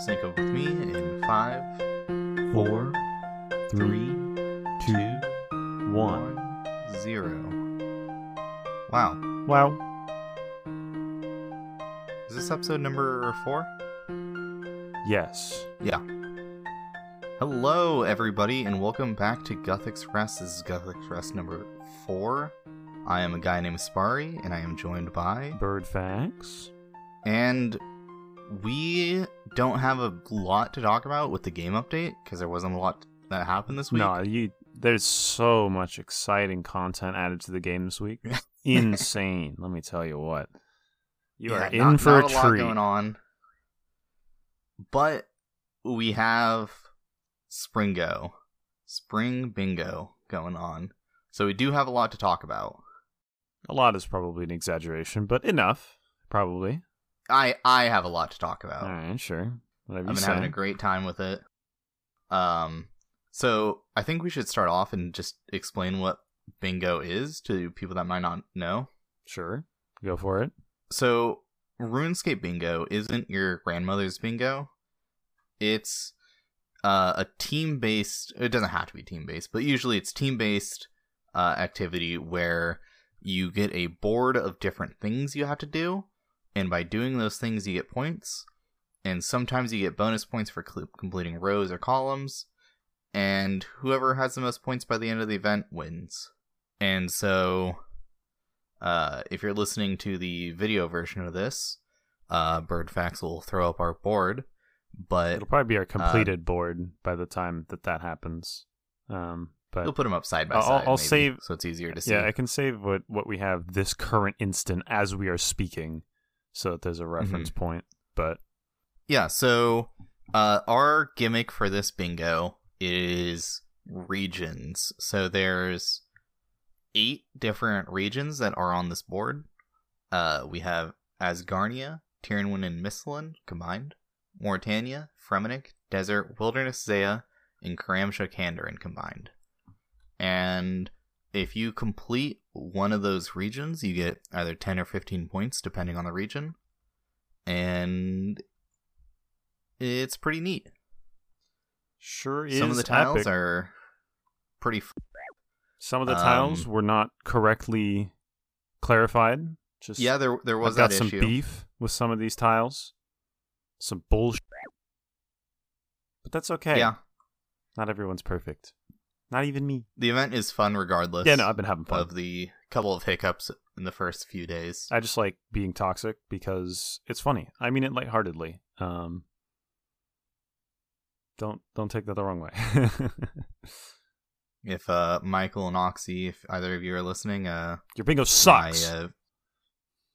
Sync up with me in five, Four, three, two, one. zero. Wow. Wow. Is this episode number four? Yes. Yeah. Hello, everybody, and welcome back to Guthix Rest. This is Guthix Rest number four. I am a guy named Sparre, and I am joined by. Birdfacts. And we don't have a lot to talk about with the game update because there wasn't a lot that happened this week. No, you. There's so much exciting content added to the game this week. Insane. Let me tell you what. You Yeah, are in not- for not a lot treat. going on. But we have Springo, Spring Bingo going on. So we do have a lot to talk about. A lot is probably an exaggeration, but enough. Probably. I I have a lot to talk about. All right, sure. Whatever I've been having a great time with it. Um, so I think we should start off and just explain what bingo is to people that might not know. Sure. Go for it. So RuneScape bingo isn't your grandmother's bingo. It's uh, a team-based. It doesn't have to be team-based, but usually it's team-based uh, activity where you get a board of different things you have to do, and by doing those things, you get points. And sometimes you get bonus points for cl- completing rows or columns. And whoever has the most points by the end of the event wins. And so, uh, if you're listening to the video version of this, uh, Birdfacts will throw up our board. But It'll probably be our completed board by the time that that happens. Um, but You'll put them up side by I'll- side. I'll maybe, save- so it's easier to see. Yeah, I can save what what we have this current instant as we are speaking, so that there's a reference point. But Yeah, so uh, our gimmick for this bingo is regions. So there's eight different regions that are on this board. Uh, we have Asgarnia, Tirannwn, and Misthalin combined, Morytania, Fremennik, Desert, Wilderness Zeah, and Karamja Kandarin combined. And if you complete one of those regions, you get either 10 or 15 points, depending on the region. And it's pretty neat. sure is Some of the tiles epic. are pretty. F- Some of the tiles um, were not correctly clarified. Just yeah, there there was I've got some issue. beef with some of these tiles. Some bullshit. But that's okay. Yeah, Not everyone's perfect. Not even me. the event is fun regardless. Yeah, no, I've been having fun. of the couple of hiccups in the first few days. I just like being toxic because it's funny. I mean it lightheartedly. Um, don't don't take that the wrong way. If uh Michael and Oxy, if either of you are listening, uh, Your bingo I, sucks. uh,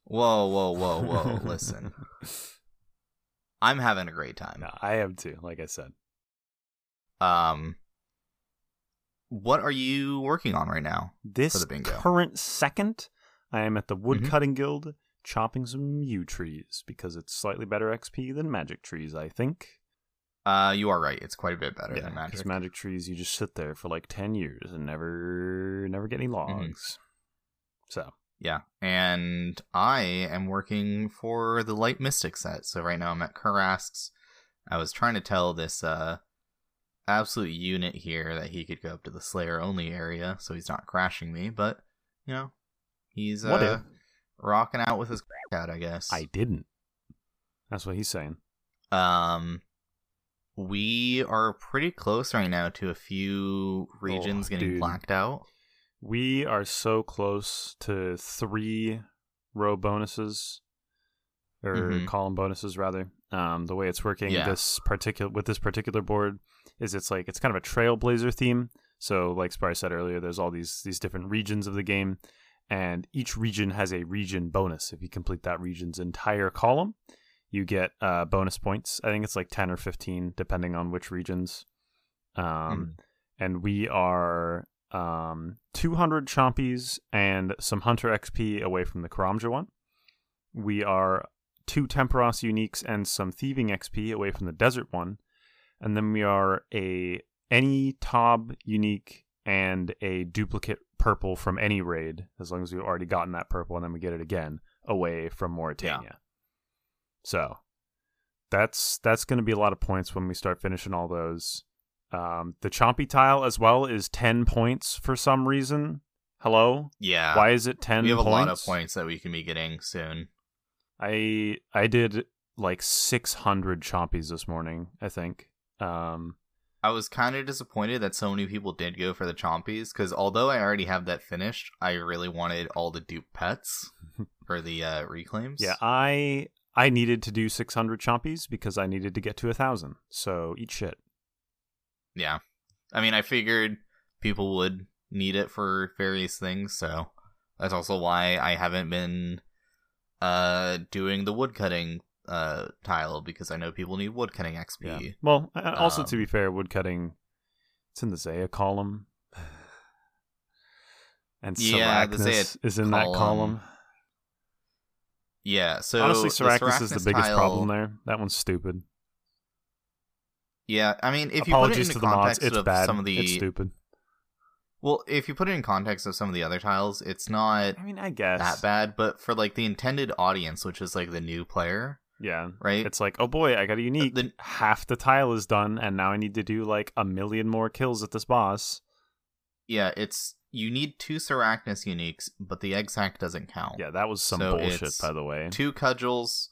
whoa, whoa, whoa, whoa! listen, I'm having a great time. no, I am too. Like I said, Um, what are you working on right now? this current second, I am at the Mhm. woodcutting guild chopping some yew trees because it's slightly better XP than magic trees. I think. Uh, you are right. It's quite a bit better Yeah, than magic. because magic trees, you just sit there for like ten years and never never get any Mm-hmm. logs. So Yeah, and I am working for the Light Mystic set. So right now I'm at Kurask's. I was trying to tell this uh absolute unit here that he could go up to the Slayer only area, so he's not crashing me. But you know, he's What uh, rocking out with his cat, I guess. I didn't. That's what he's saying. Um, we are pretty close right now to a few regions Oh, getting dude. blacked out. We are so close to three row bonuses or Mhm. column bonuses rather. Um, the way it's working Yeah. this particular with this particular board is it's like it's kind of a trailblazer theme. So like Sparre said earlier, there's all these these different regions of the game, and each region has a region bonus. If you complete that region's entire column, you get uh, bonus points. I think it's like ten or fifteen, depending on which regions. Um, and we are um 200 chompies and some hunter XP away from the Karamja one. We are two Tempoross uniques and some thieving XP away from the desert one, and then we are a any Tob unique and a duplicate purple from any raid, as long as we've already gotten that purple, and then we get it again away from Morytania. So that's that's going to be a lot of points when we start finishing all those. Um, the chompy tile as well is ten points for some reason. Hello, Yeah. why is it ten? we have points? a lot of points that we can be getting soon. I I did like six hundred chompies this morning. I think. Um, I was kind of disappointed that so many people did go for the Chompies because although I already have that finished, I really wanted all the dupe pets for the uh, reclaims. yeah, I I needed to do six hundred chompies because I needed to get to a thousand. So eat shit. yeah. I mean, I figured people would need it for various things, so that's also why I haven't been uh doing the woodcutting uh tile because I know people need woodcutting XP. Yeah. Well, also to Um, be fair, woodcutting it's in the Zeah column. And Yeah, is in that column. column. Yeah, so Honestly, the is the biggest tile- problem there. That one's stupid. Yeah, I mean, if you put it Apologies to the mods. It's of bad. some of the It's stupid. well, if you put it in context of some of the other tiles, it's not I mean, I guess that bad. But for like the intended audience, which is like the new player, Yeah. right? It's like, oh boy, I got a unique. the- Half the tile is done, and now I need to do like a million more kills at this boss. yeah, it's you need two Sarachnis uniques, but the egg sack doesn't count. Yeah, that was some So bullshit, by the way. two cudgels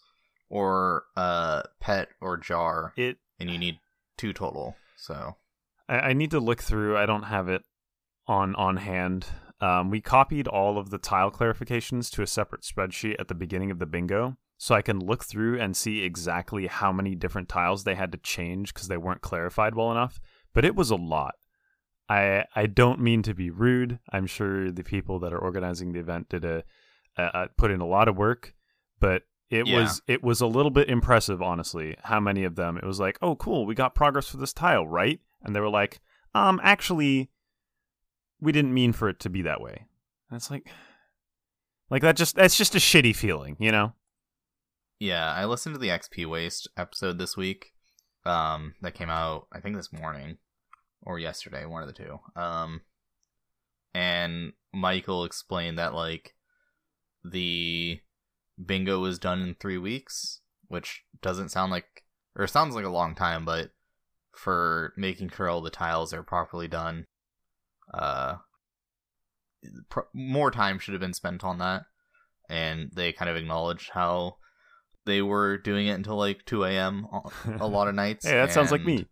or uh pet or jar, It. and you need two total. So I, I need to look through. I don't have it on on hand. Um, we copied all of the tile clarifications to a separate spreadsheet at the beginning of the bingo, so I can look through and see exactly how many different tiles they had to change because they weren't clarified well enough. But it was a lot. I I don't mean to be rude. I'm sure the people that are organizing the event did a, a, a put in a lot of work, but it Yeah. was it was a little bit impressive, honestly. How many of them? It was like, oh, cool, we got progress for this tile, right? And they were like, um, actually, we didn't mean for it to be that way. And it's like, like that just that's just a shitty feeling, you know? Yeah, I listened to the XP waste episode this week. Um, that came out I think this morning or yesterday, one of the two. Um, and Michael explained that like the bingo was done in three weeks, which doesn't sound like or sounds like a long time, but for making sure all the tiles are properly done, uh, more time should have been spent on that. And they kind of acknowledged how they were doing it until like 2 a.m. a- lot of nights. Hey, that sounds like me.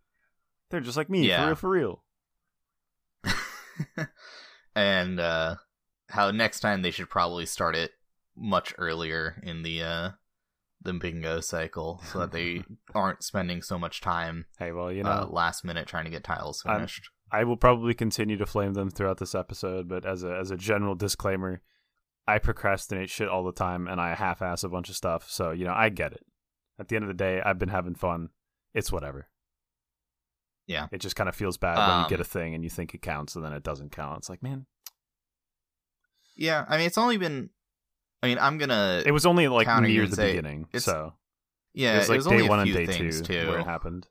They're just like me, Yeah. for real, for real. and uh how next time they should probably start it much earlier in the uh the bingo cycle so that they aren't spending so much time Hey, well, you know, uh, last minute trying to get tiles I'm- finished. I will probably continue to flame them throughout this episode, but as a as a general disclaimer, I procrastinate shit all the time and I half ass a bunch of stuff. So, you know, I get it. At the end of the day, I've been having fun. It's whatever. Yeah. It just kind of feels bad when you get Um, a thing and you think it counts and then it doesn't count. It's like, man, yeah, I mean it's only been I mean I'm gonna it was only like near the beginning. So, yeah it was like was day only one and day two too. where it happened.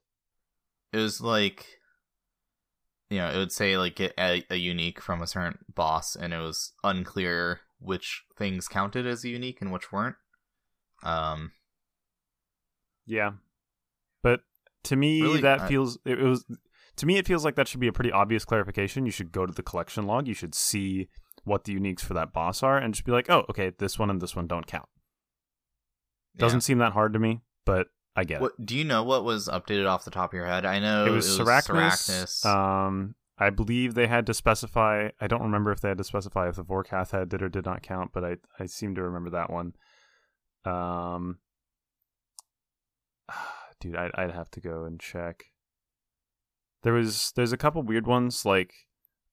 it was like you know it would say like get a, a unique from a certain boss and it was unclear which things counted as unique and which weren't um Yeah. But to me Really, that I- feels it, it was to me it feels like that should be a pretty obvious clarification. You should go to the collection log, you should see what the uniques for that boss are and just be like, "Oh, okay, this one and this one don't count." Doesn't seem that hard to me, but I get what do you know what was updated off the top of your head i know it. It was Sarachnis. Sarachnis. Um I believe they had to specify I don't remember if they had to specify if the Vorkath head did or did not count, but I I seem to remember that one. Um dude, I'd I'd have to go and check. There was there's a couple weird ones like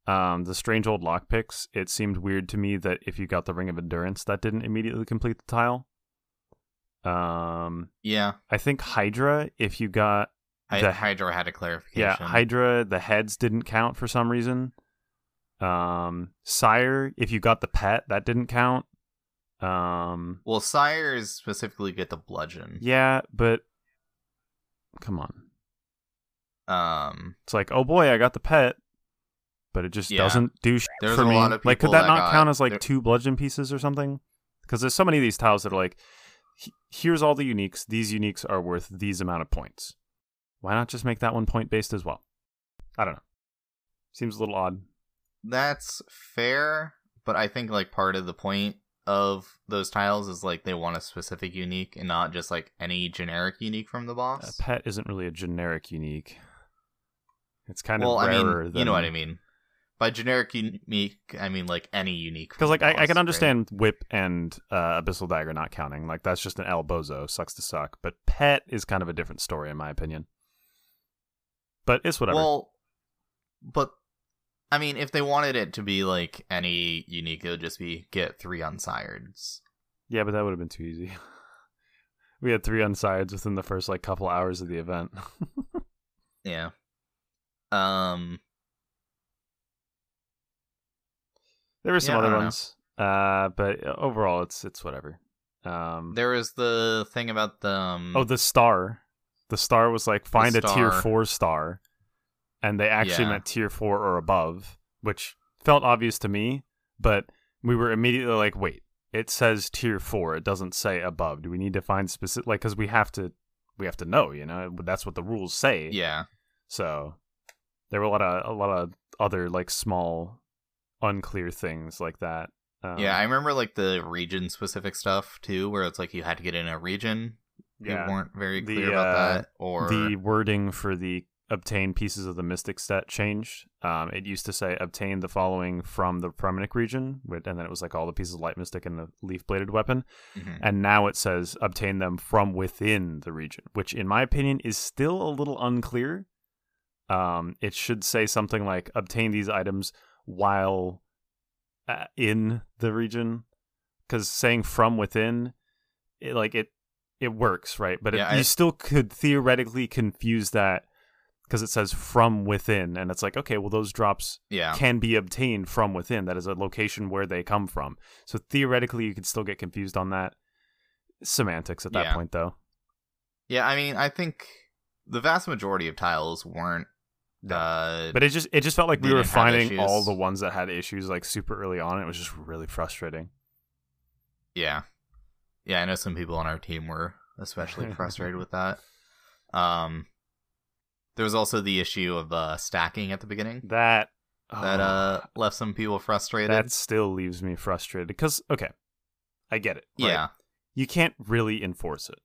um the strange old lockpicks. It seemed weird to me that if you got the Ring of Endurance, that didn't immediately complete the tile. Um, yeah I think Hydra, if you got Hy- The- hydra had a clarification yeah Hydra, the heads didn't count for some reason. Um, Sire, if you got the pet, that didn't count. Um, well sires specifically get the bludgeon yeah, but come on. um It's like, oh boy, I got the pet, but it just Yeah. doesn't do shit There's for a me. lot of like, could that that not got- count as like there- two bludgeon pieces or something? Because there's so many of these tiles that are like, here's all the uniques. These uniques are worth these amount of points. Why not just make that one point based as well? I don't know. Seems a little odd. That's fair, but I think like part of the point of those tiles is like they want a specific unique and not just like any generic unique from the boss. A pet isn't really a generic unique. It's kind well, of I mean, than you know what I mean. By generic unique, I mean like any unique. Because like the I, I can right? understand whip and uh, abyssal dagger not counting. Like that's just an El Bozo, sucks to suck. But pet is kind of a different story in my opinion. But it's whatever. Well, but I mean, if they wanted it to be like any unique, it would just be get three unsireds. yeah, but that would have been too easy. we had three unsireds within the first like couple hours of the event. Yeah. Um. there were some Yeah, other don't know. ones, uh, but overall, it's it's whatever. Um, There was the thing about the. Um, oh, the star. The star was like find a tier four star, and they actually Yeah. meant tier four or above, which felt obvious to me. But we were immediately like, wait, it says tier four. It doesn't say above. Do we need to find specific? Like, because we have to, we have to know. You know, that's what the rules say. yeah. So there were a lot of a lot of other like small, unclear things like that. Um, Yeah, I remember like the region specific stuff too, where it's like you had to get in a region. Yeah. You weren't very The, clear about uh, that. Or the wording for the obtain pieces of the mystic set changed. Um, it used to say obtain the following from the Fremennik region, and then it was like all the pieces of light mystic and the leaf bladed weapon. Mhm. And now it says obtain them from within the region, which in my opinion is still a little unclear. Um, it should say something like obtain these items while uh, in the region, because saying from within, it, like it, it works, right? But Yeah, it, you still could theoretically confuse that because it says from within, and it's like okay, well those drops yeah, can be obtained from within. That is a location where they come from. So theoretically, you could still get confused on that. Semantics at that Yeah. point, though. yeah. I mean, I think the vast majority of tiles weren't. Uh, But it just it just felt like we were finding all the ones that had issues like super early on. It was just really frustrating. Yeah. Yeah, I know some people on our team were especially frustrated with that. Um there was also the issue of uh stacking at the beginning That that oh, uh left some people frustrated. that still leaves me frustrated because okay, I get it. right? yeah. you can't really enforce it.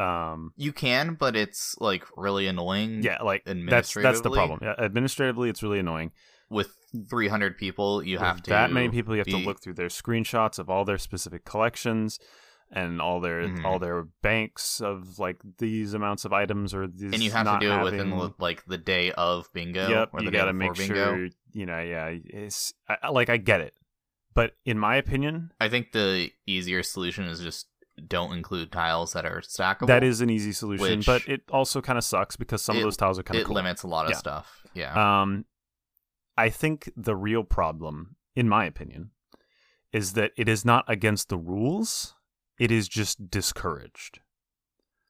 Um, You can, but it's like really annoying yeah, like that's that's the problem. Yeah, administratively, it's really annoying. With 300 people, you have to that many people you have to look through their screenshots of all their specific collections and all their Mhm. all their banks of like these amounts of items or these and you have to do it within having- like the day of bingo yep or you day gotta make bingo. sure you know yeah it's I, like i get it but in my opinion I think the easier solution is just don't include tiles that are stackable. that is an easy solution but it also kind of sucks because some It- of those tiles are kind it of cool limits a lot of Yeah. stuff. Yeah. Um, I think the real problem, in my opinion, is that it is not against the rules. It is just discouraged.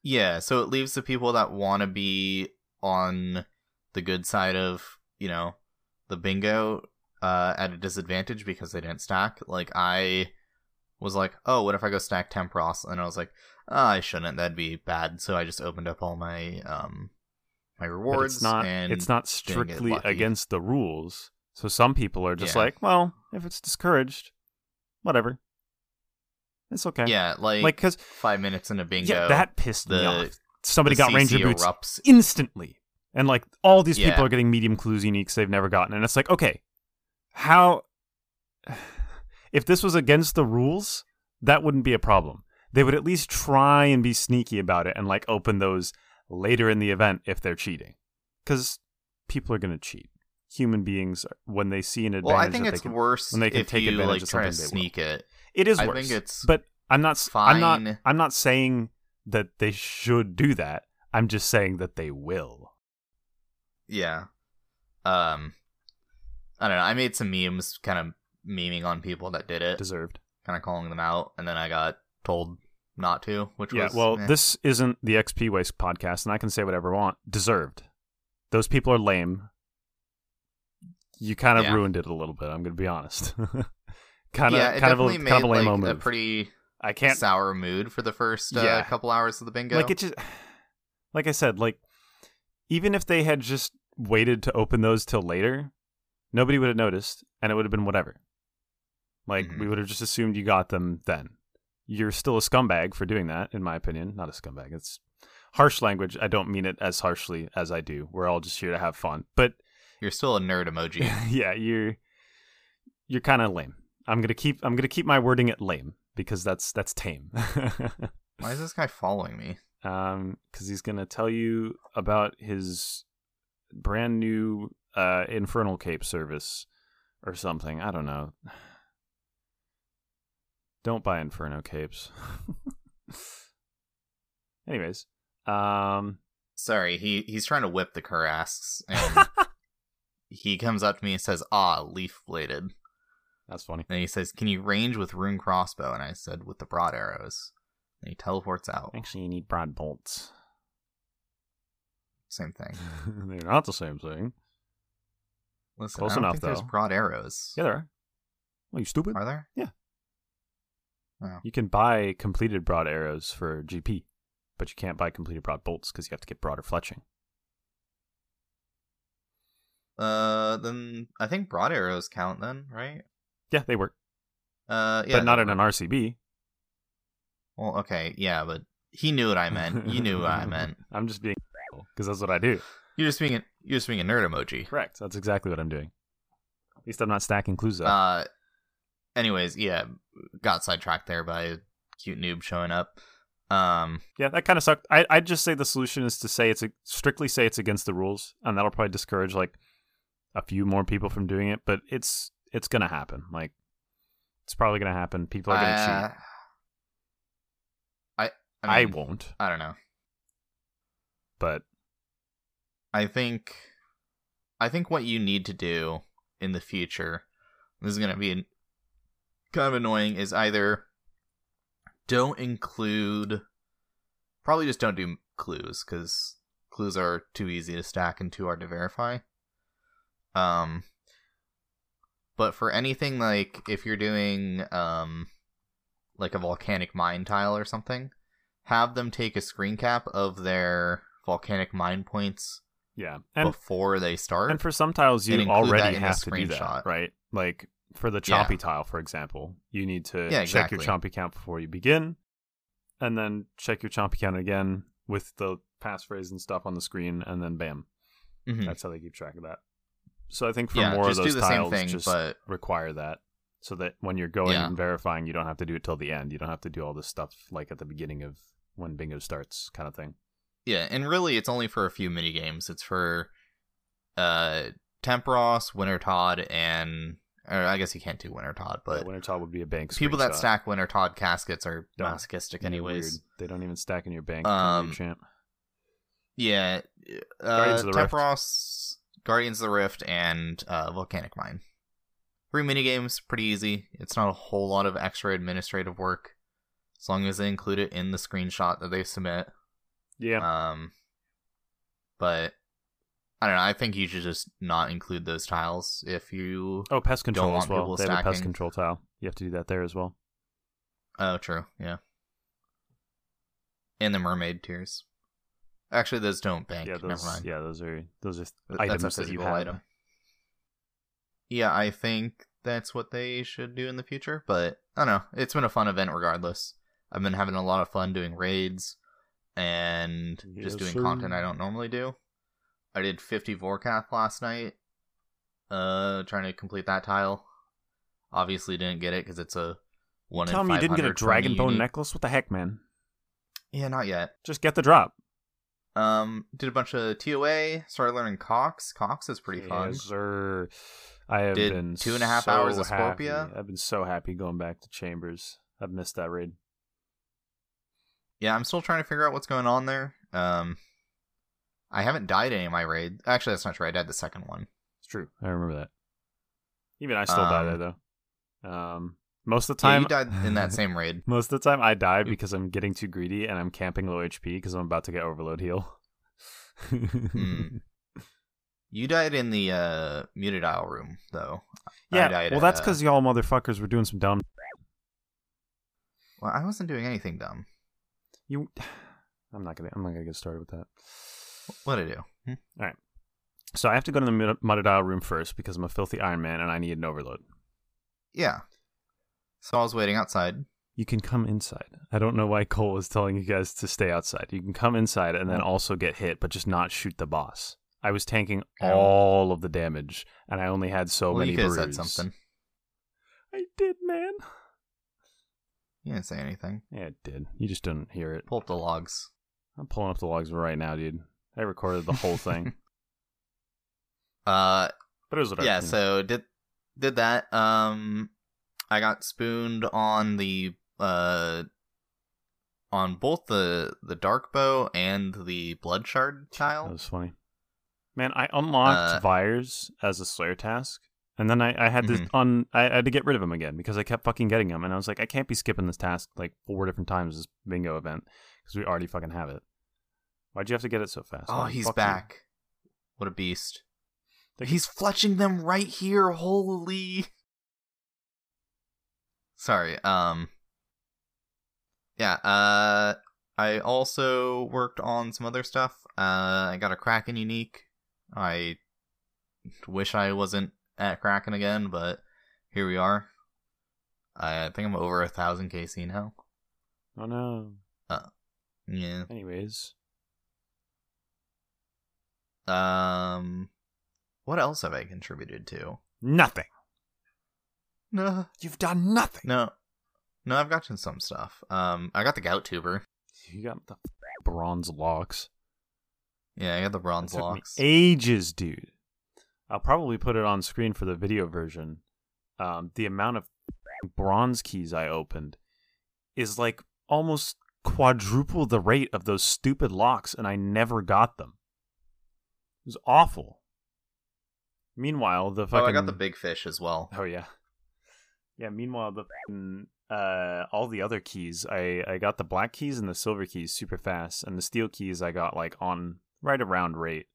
Yeah, so it leaves the people that want to be on the good side of, you know, the bingo uh, at a disadvantage because they didn't stack. Like, I was like, oh, what if I go stack Tempoross? And I was like, oh, I shouldn't. That'd be bad. So I just opened up all my um my But rewards. it's not. and It's not strictly against the rules. So some people are just Yeah. like, well, if it's discouraged, whatever. It's okay. Yeah, like, Like because five minutes into bingo. yeah, that pissed me off. Somebody the got ranger boots erupts. instantly. And like all these people Yeah. are getting medium clues uniques they've never gotten. And it's like, okay, how if this was against the rules, that wouldn't be a problem. They would at least try and be sneaky about it and like open those later in the event if they're cheating. Cuz people are going to cheat. Human beings when they see an advantage Well, I think it's they can, worse when they can take you advantage like of try to something, they will. sneak it. it is I worse. think it's but I'm not s- I'm not. I'm not saying that they should do that. I'm just saying that they will. Yeah. Um I don't know. I made some memes kind of memeing on people that did it, Deserved. kind of calling them out, and then I got told not to, which Yeah, was well, eh. this isn't the XP Waste podcast, and I can say whatever I want. Deserved. Those people are lame. You kind of Yeah. ruined it a little bit. I'm going to be honest. kind of, yeah, kind of, a, made kind of a lame like, a pretty I can't sour mood for the first uh, Yeah. couple hours of the bingo. like it just like I said, like even if they had just waited to open those till later, nobody would have noticed and it would have been whatever. Like we Mhm. would have just assumed you got them then. You're still a scumbag for doing that, in my opinion. Not a scumbag. It's harsh language. I don't mean it as harshly as I do. We're all just here to have fun. But You're still a nerd emoji. yeah, you're you're kind of lame. I'm gonna keep I'm gonna keep my wording at lame because that's that's tame. Why is this guy following me? um, because he's gonna tell you about his brand new uh infernal cape service or something. I don't know. Don't buy inferno capes. Anyways, um, Sorry, he he's trying to whip the Kurasks, and he comes up to me and says, "Ah, leaf bladed." that's funny. And he says, "Can you range with rune crossbow?" And I said, "With the broad arrows." And he teleports out. Actually, you need broad bolts. Same thing. They're not the same thing. Listen, Close enough, think there's though. broad arrows. Yeah, there are. Are you stupid? Are there? Yeah. Oh. You can buy completed broad arrows for GP, but you can't buy completed broad bolts because you have to get broader fletching. Uh, then I think broad arrows count then, right? Yeah, they work, Uh, yeah, but not in an. RCB. Well, okay, yeah, but he knew what I meant. You knew what I meant. I'm just being because that's what I do. You're just being a, you're just being a nerd emoji. Correct. That's exactly what I'm doing. At least I'm not stacking clues up. Uh, anyways, yeah, got sidetracked there by a cute noob showing up. Um, yeah, that kind of sucked. I I'd just say the solution is to say it's a, strictly say it's against the rules, and that'll probably discourage like a few more people from doing it. But it's it's gonna happen. Like it's probably gonna happen. People are gonna uh, cheat. I I, I, mean, won't, I don't know. but I think I think what you need to do in the future, this is going to be kind of annoying, is either don't include, probably just don't do clues because clues are too easy to stack and too hard to verify. Um, but for anything like if you're doing um like a volcanic mine tile or something, have them take a screen cap of their volcanic mine points yeah, and before they start. And for some tiles, you already have to do that, screenshot. right? Like for the Yeah. chompy tile, for example, you need to Yeah, check your exactly. chompy count before you begin, and then check your chompy count again with the passphrase and stuff on the screen, and then bam, Mhm. that's how they keep track of that. So I think for yeah, more of those tiles, thing, just but require that, so that when you're going Yeah. and verifying, you don't have to do it till the end. You don't have to do all this stuff like at the beginning of when bingo starts, kind of thing. yeah, and really, it's only for a few mini games. It's for uh Tempoross, Winter Todd, and or I guess you can't do Wintertodt, but Wintertodt would be a bank. people that screenshot. stack Wintertodt caskets are Don't. masochistic, anyways. weird. They don't even stack in your bank. Um, champ. Yeah, Guardians uh, of the Rift. Guardians of the Rift, and uh, Volcanic Mine. Three mini games, pretty easy. It's not a whole lot of extra administrative work, as long as they include it in the screenshot that they submit. Yeah. Um, but I don't know. I think you should just not include those tiles if you. Oh, pest control want as well. They have a pest control tile. You have to do that there as well. Oh, true. Yeah. And the mermaid tears. Actually, those don't bank. yeah, those. Never mind. Yeah, those are those are Th- That's items a that you have. item. Yeah, I think that's what they should do in the future. But I don't know. It's been a fun event regardless. I've been having a lot of fun doing raids and just doing sir. content I don't normally do. I did 50 Vorkath last night. Uh, trying to complete that tile. Obviously didn't get it because it's a one. Tell me you didn't get a 500 dragon bone unique. necklace? What the heck, man? Yeah, not yet. Just get the drop. Um, did a bunch of TOA. Started learning Cox. Cox is pretty fun. Sir. I have Did been two and a half so hours of happy. I've been so happy going back to Chambers. I've missed that raid. Yeah, I'm still trying to figure out what's going on there. Um, I haven't died any of my raids. Actually, that's not true. I died the second one. It's true. I remember that. Even I still die Um, there though. Um, most of the Yeah, time you died in that same raid. Most of the time, I die because I'm getting too greedy and I'm camping low HP because I'm about to get overload heal. Hmm. You died in the uh Muttadile room, though. I Yeah, died well, at, that's uh, because y'all motherfuckers were doing some dumb. Well, I wasn't doing anything dumb. You, I'm not gonna. I'm not gonna get started with that. What did I do? Hmm? So I have to go to the mud- Muttadile room first because I'm a filthy Iron Man and I need an overload. Yeah. So I was waiting outside. You can come inside. I don't know why Cole was telling you guys to stay outside. You can come inside and then Oh. also get hit, but just not shoot the boss. I was tanking Oh. all of the damage, and I only had so well, many you could have said something. I did, man. You didn't say anything. Yeah, it did. You just didn't hear it. Pull up the logs. I'm pulling up the logs right now, dude. I recorded the whole thing, Uh, but it was whatever. yeah. So did did that. Um, I got spooned on the uh on both the the dark bow and the blood shard That was funny. Man, I unlocked Uh, Vyres as a Slayer task, and then I, I had to Mhm. un I had to get rid of him again because I kept fucking getting him, and I was like, I can't be skipping this task like four different times this bingo event because we already fucking have it. Why'd you have to get it so fast? Oh, man? he's Fuck you. back. What a beast. He's fletching them right here. Holy. Sorry. Um. Yeah. Uh. I also worked on some other stuff. Uh. I got a Kraken unique. I wish I wasn't at Kraken again, but here we are. I think I'm over a thousand KC now. Oh no. Uh, yeah. Anyways, Um. What else have I contributed to? nothing. No. You've done nothing. No. No, I've gotten some stuff. Um, I got the gout tuber. You got the bronze locks. Yeah, I got the bronze It took me locks. ages, dude. I'll probably put it on screen for the video version. Um, the amount of bronze keys I opened is like almost quadruple the rate of those stupid locks, and I never got them. It was awful. Meanwhile, the fucking... Oh, I got the big fish as well. Oh yeah, yeah. Meanwhile, the fucking, uh, all the other keys, I I got the black keys and the silver keys super fast, and the steel keys I got like on right around rate.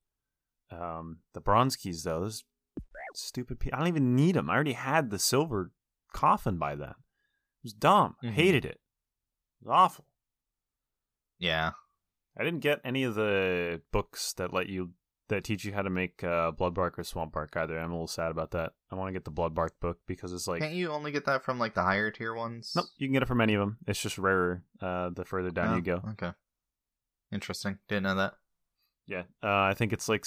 Um, the bronze keys though, those stupid. Pe- I don't even need them. I already had the silver coffin by then. It was dumb. I Mhm. hated it. It was awful. Yeah. I didn't get any of the books that let you that teach you how to make uh, blood bark or swamp bark either. I'm a little sad about that. I want to get the blood bark book because it's like Can't you only get that from like the higher tier ones? Nope, you can get it from any of them. It's just rarer uh, the further down Oh, you go. Okay. Interesting. Didn't know that. Yeah, uh, I think it's like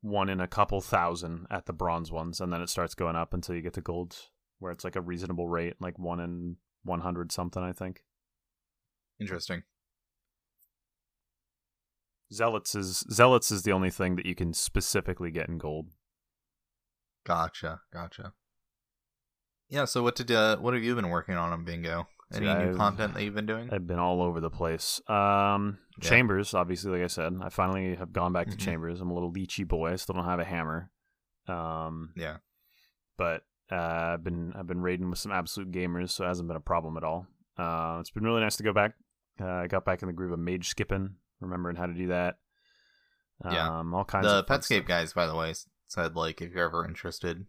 one in a couple thousand at the bronze ones, and then it starts going up until you get to gold, where it's like a reasonable rate, like one in one hundred something. I think Interesting. Zealots is zealots is the only thing that you can specifically get in gold. Gotcha. Gotcha. Yeah. So what did uh, what have you been working on on Bingo? Any See, new I've- content that you've been doing? I've been all over the place. Um, Yeah. Chambers, obviously, like I said, I finally have gone back to Mhm. Chambers. I'm a little leechy boy. I still don't have a hammer. Um, yeah. but uh, I've been I've been raiding with some absolute gamers, so it hasn't been a problem at all. Uh, it's been really nice to go back. Uh, I got back in the groove of mage skipping, remembering how to do that. Yeah. um, all kinds The of Petscape guys, by the way, said like if you're ever interested,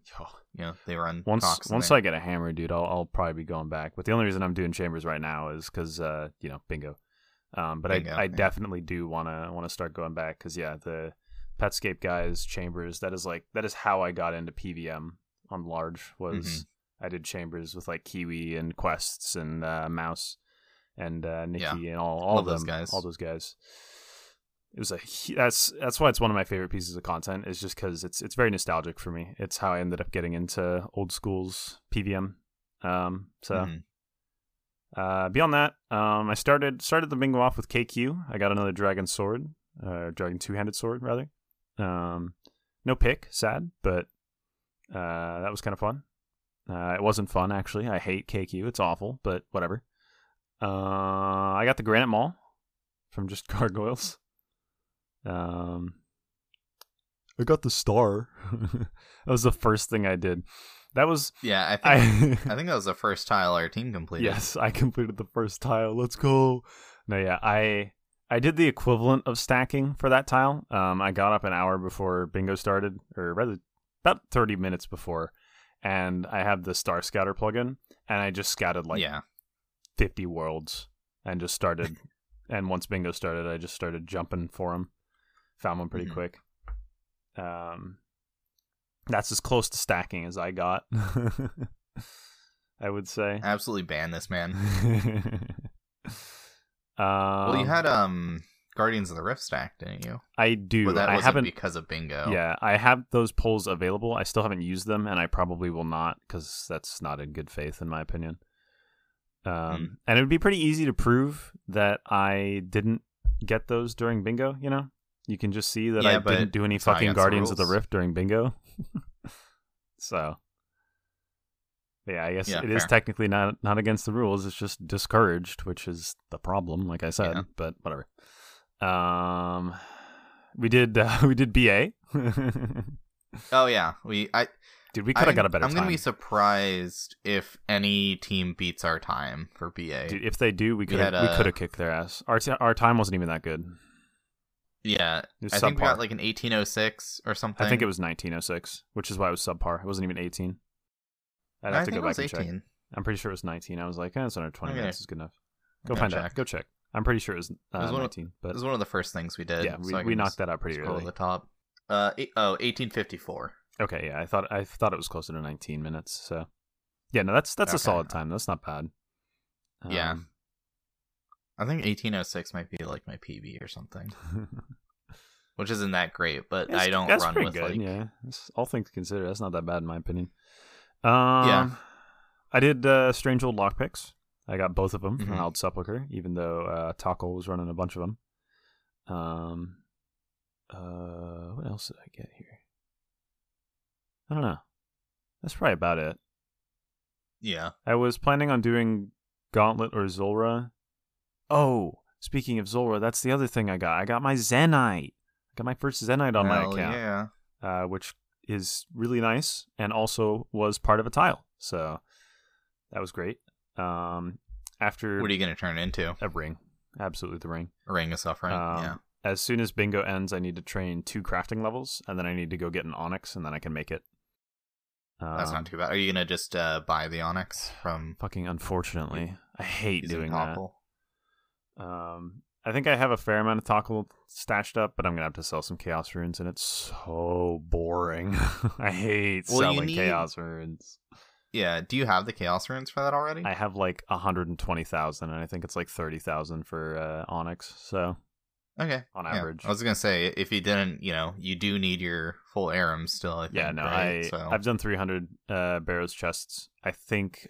you know, they run once talks. once I get a hammer, dude, I'll I'll probably be going back. But the only reason I'm doing chambers right now is because uh, you know, bingo. Um, but Bingo, I I yeah. definitely do wanna wanna start going back because yeah, the Petscape guys chambers that is like that is how I got into PVM on large was Mm-hmm. I did chambers with like Kiwi and Quests and uh, Mouse and uh, Nikki Yeah. and all all of them those guys. all those guys. It was a that's that's why it's one of my favorite pieces of content is just because it's it's very nostalgic for me. It's how I ended up getting into old school's PVM. Um, so Mhm. uh, beyond that, um, I started started the bingo off with KQ. I got another dragon sword, uh, dragon two handed sword rather. Um, no pick, sad, but uh, that was kind of fun. Uh, it wasn't fun actually. I hate KQ. It's awful, but whatever. Uh, I got the granite maul from just gargoyles. Um, I got the star. that was the first thing I did. That was Yeah, I think I. I think that was the first tile our team completed. Yes, I completed the first tile. Let's go. No, yeah, I I did the equivalent of stacking for that tile. Um, I got up an hour before bingo started, or rather, about thirty minutes before, and I have the Star Scouter plugin, and I just scouted like yeah. 50 worlds and just started. and once bingo started, I just started jumping for them. Found one pretty Mhm. quick. Um, that's as close to stacking as I got. I would say. Absolutely ban this man. um, well, you had um Guardians of the Rift stack, didn't you? I do. But that I haven't. because of bingo. Yeah, I have those polls available. I still haven't used them, and I probably will not because that's not in good faith, in my opinion. Um, Hmm. and it would be pretty easy to prove that I didn't get those during bingo. You know, you can just see that Yeah, I didn't do any fucking Guardians of the. Rift during bingo. so, yeah, I guess Yeah, it is fair. technically not not against the rules. It's just discouraged, which is the problem. Like I said, Yeah. but whatever. Um, we did uh, we did BA. Oh yeah, we I Dude, we could have got a better I'm time. gonna be surprised if any team beats our time for BA. Dude, if they do, we could we could have kicked their ass. Our t- our time wasn't even that good. yeah, It I think we got like an 1806 or something. I think it was 1906, which is why it was subpar. It wasn't even 18. I'd I have to think go it was back and check. I'm pretty sure it was 19. I was like, eh, it's under 20 Okay. minutes is good enough. Go find check. out. Go check. I'm pretty sure it was, uh, was one of- 19. But It was one of the first things we did. yeah, we, so we knocked that out pretty early. to the top. Uh, eight, oh, 1854. Okay, yeah, I thought I thought it was closer to 19 minutes. So yeah, no, that's that's a solid time. That's not bad. Yeah. Um, I think 1806 might be like my PB or something, which isn't that great, but That's- I don't that's run pretty with good, like yeah. That's- all things considered, that's not that bad in my opinion. Um, Yeah. I did uh, Strange Old Lockpicks. I got both of them from Mhm. Old Sepulcher, even though uh, Taco was running a bunch of them. Um, uh, what else did I get here? I don't know. That's probably about it. yeah. I was planning on doing Gauntlet or Zulrah. Oh, speaking of Zulrah, that's the other thing I got. I got my Zenyte. I got my first Zenyte on my account Yeah. uh, which is really nice and also was part of a tile. So that was great. Um, after What are you gonna turn it into? a ring, absolutely the ring. A ring of suffering. Um, yeah. As soon as bingo ends, I need to train two crafting levels, and then I need to go get an onyx, and then I can make it. That's Um, not too bad. Are you gonna just uh, buy the onyx from Fucking unfortunately, I hate doing that. Um, I think I have a fair amount of Tokkul stashed up, but I'm gonna have to sell some chaos runes, and it's so boring. I hate Well, selling need- chaos runes. Yeah. Do you have the chaos runes for that already? I have like 120,000 and I think it's like 30,000 for uh, Onyx. So, okay. on Yeah. average. I was gonna say if you didn't, you know, you do need your full Aram still. I think, yeah, no, right? I So I've done 300 uh Barrows chests. I think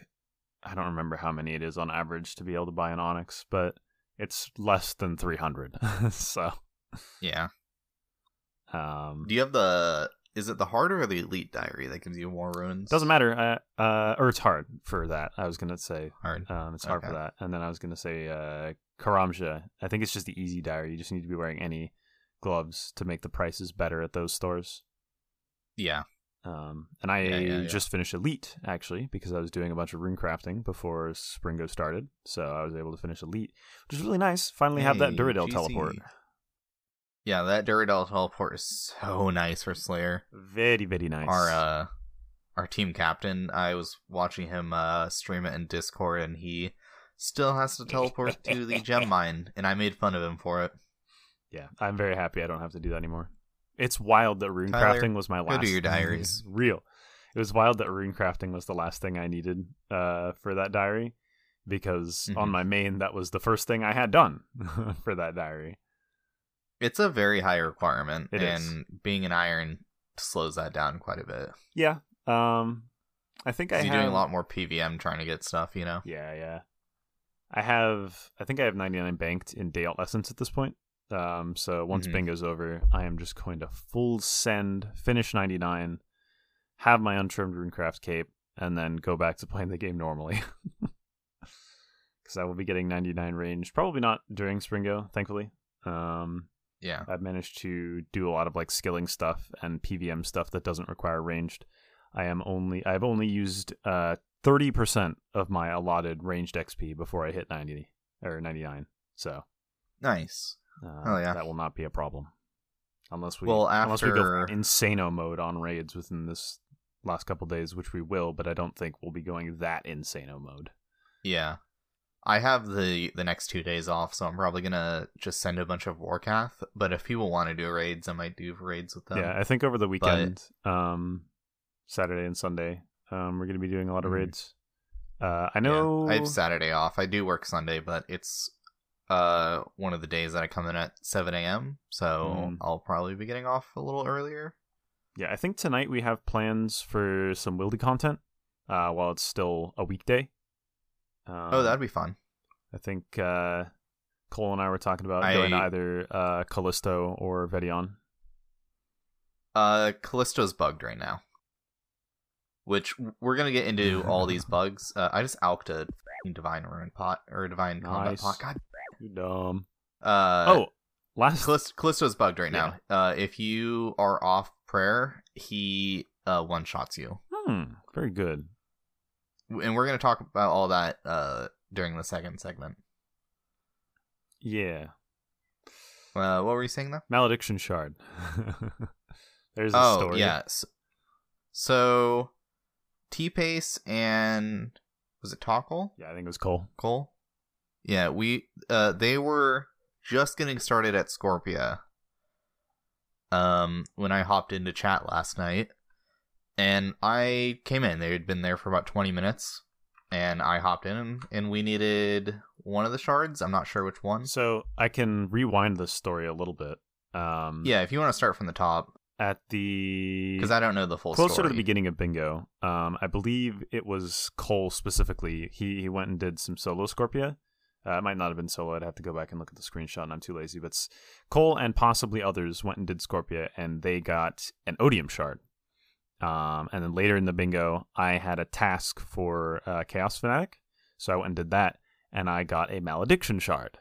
I don't remember how many it is on average to be able to buy an Onyx, but it's less than 300. so, yeah. um Do you have the? Is it the hard or the elite diary that gives you more runes? doesn't matter. Uh, uh or it's hard for that. I was going to say Hard. um it's hard for that. And then I was going to say uh Karamja. I think it's just the easy diary. You just need to be wearing any gloves to make the prices better at those stores. Yeah. Um, and I Yeah, yeah, yeah. just finished Elite actually because I was doing a bunch of rune crafting before Springo started, so I was able to finish Elite, which is really nice. Finally, have that Hey, Duradel GC. teleport. Yeah, that Duradel teleport is so nice for Slayer. Very very nice. Our uh, our team captain, I was watching him uh stream it in Discord, and he still has to teleport to the gem mine, and I made fun of him for it. yeah, I'm very happy I don't have to do that anymore. It's wild that rune Tyler, crafting was my last. do your diaries. Real. It was wild that rune crafting was the last thing I needed uh, for that diary because on Mhm. my main that was the first thing I had done for that diary. It's a very high requirement, It is. and being an iron slows that down quite a bit. Yeah. Um, I think I. You're have doing a lot more PVM trying to get stuff, you know. Yeah, yeah. I have I think I have 99 banked in Daeyalt Essence at this point. Um so once Mhm. bingo's over, I am just going to full send, finish 99, have my untrimmed runecraft cape and then go back to playing the game normally. Cuz I will be getting 99 range, probably not during Springo, thankfully. Um Yeah. I've managed to do a lot of like skilling stuff and PVM stuff that doesn't require ranged. I am only I've only used uh 30% of my allotted ranged XP before I hit 90 or 99. So, Nice. uh, Oh, yeah. that will not be a problem. Unless we Well, unless we go for after- insano mode on raids within this last couple days, which we will, but I don't think we'll be going that insano mode. Yeah. I have the the next two days off, so I'm probably gonna just send a bunch of Vorkath. But if people want to do raids, I might do raids with them. yeah, I think over the weekend, um, Saturday and Sunday, um, we're gonna be doing a lot of Mhm. raids. Uh, I Yeah, know. I have Saturday off. I do work Sunday, but it's uh one of the days that I come in at 7 a.m. So Mm. I'll probably be getting off a little earlier. Yeah, I think tonight we have plans for some Wildy content. Uh, while it's still a weekday. Um, oh, that'd be fun. I think uh, Cole and I were talking about I- going to either uh, Callisto or Vet'ion. Uh, Callisto's bugged right now. Which we're gonna get into all these bugs. Uh, I just alked a divine ruin pot or divine combat pot. God. You dumb. Uh, oh, last Callisto, Callisto's bugged right Yeah. now. Uh, if you are off prayer, he uh one shots you, hmm, very good. and we're gonna talk about all that uh during the second segment. Yeah, Uh, what were you saying though? malediction shard. There's a oh story. yes. So, T Pace and was it Tockle? yeah. I think it was Cole. Cole? Yeah, we uh they were just getting started at Scorpia. Um when I hopped into chat last night and I came in. They had been there for about 20 minutes and I hopped in and, and we needed one of the shards. I'm not sure which one. So I can rewind this story a little bit. Um, Yeah, if you want to start from the top At the cuz I don't know the full closer story. to the beginning of bingo. Um i believe it was cole specifically. He he went and did some solo scorpia. Uh, it might not have been solo. I'd have to go back and look at the screenshot and i'm too lazy. But cole and possibly others went and did scorpia and they got an odium shard. Um and then later in the bingo i had a task for uh, chaos fanatic. So i went and did that and i got a malediction shard.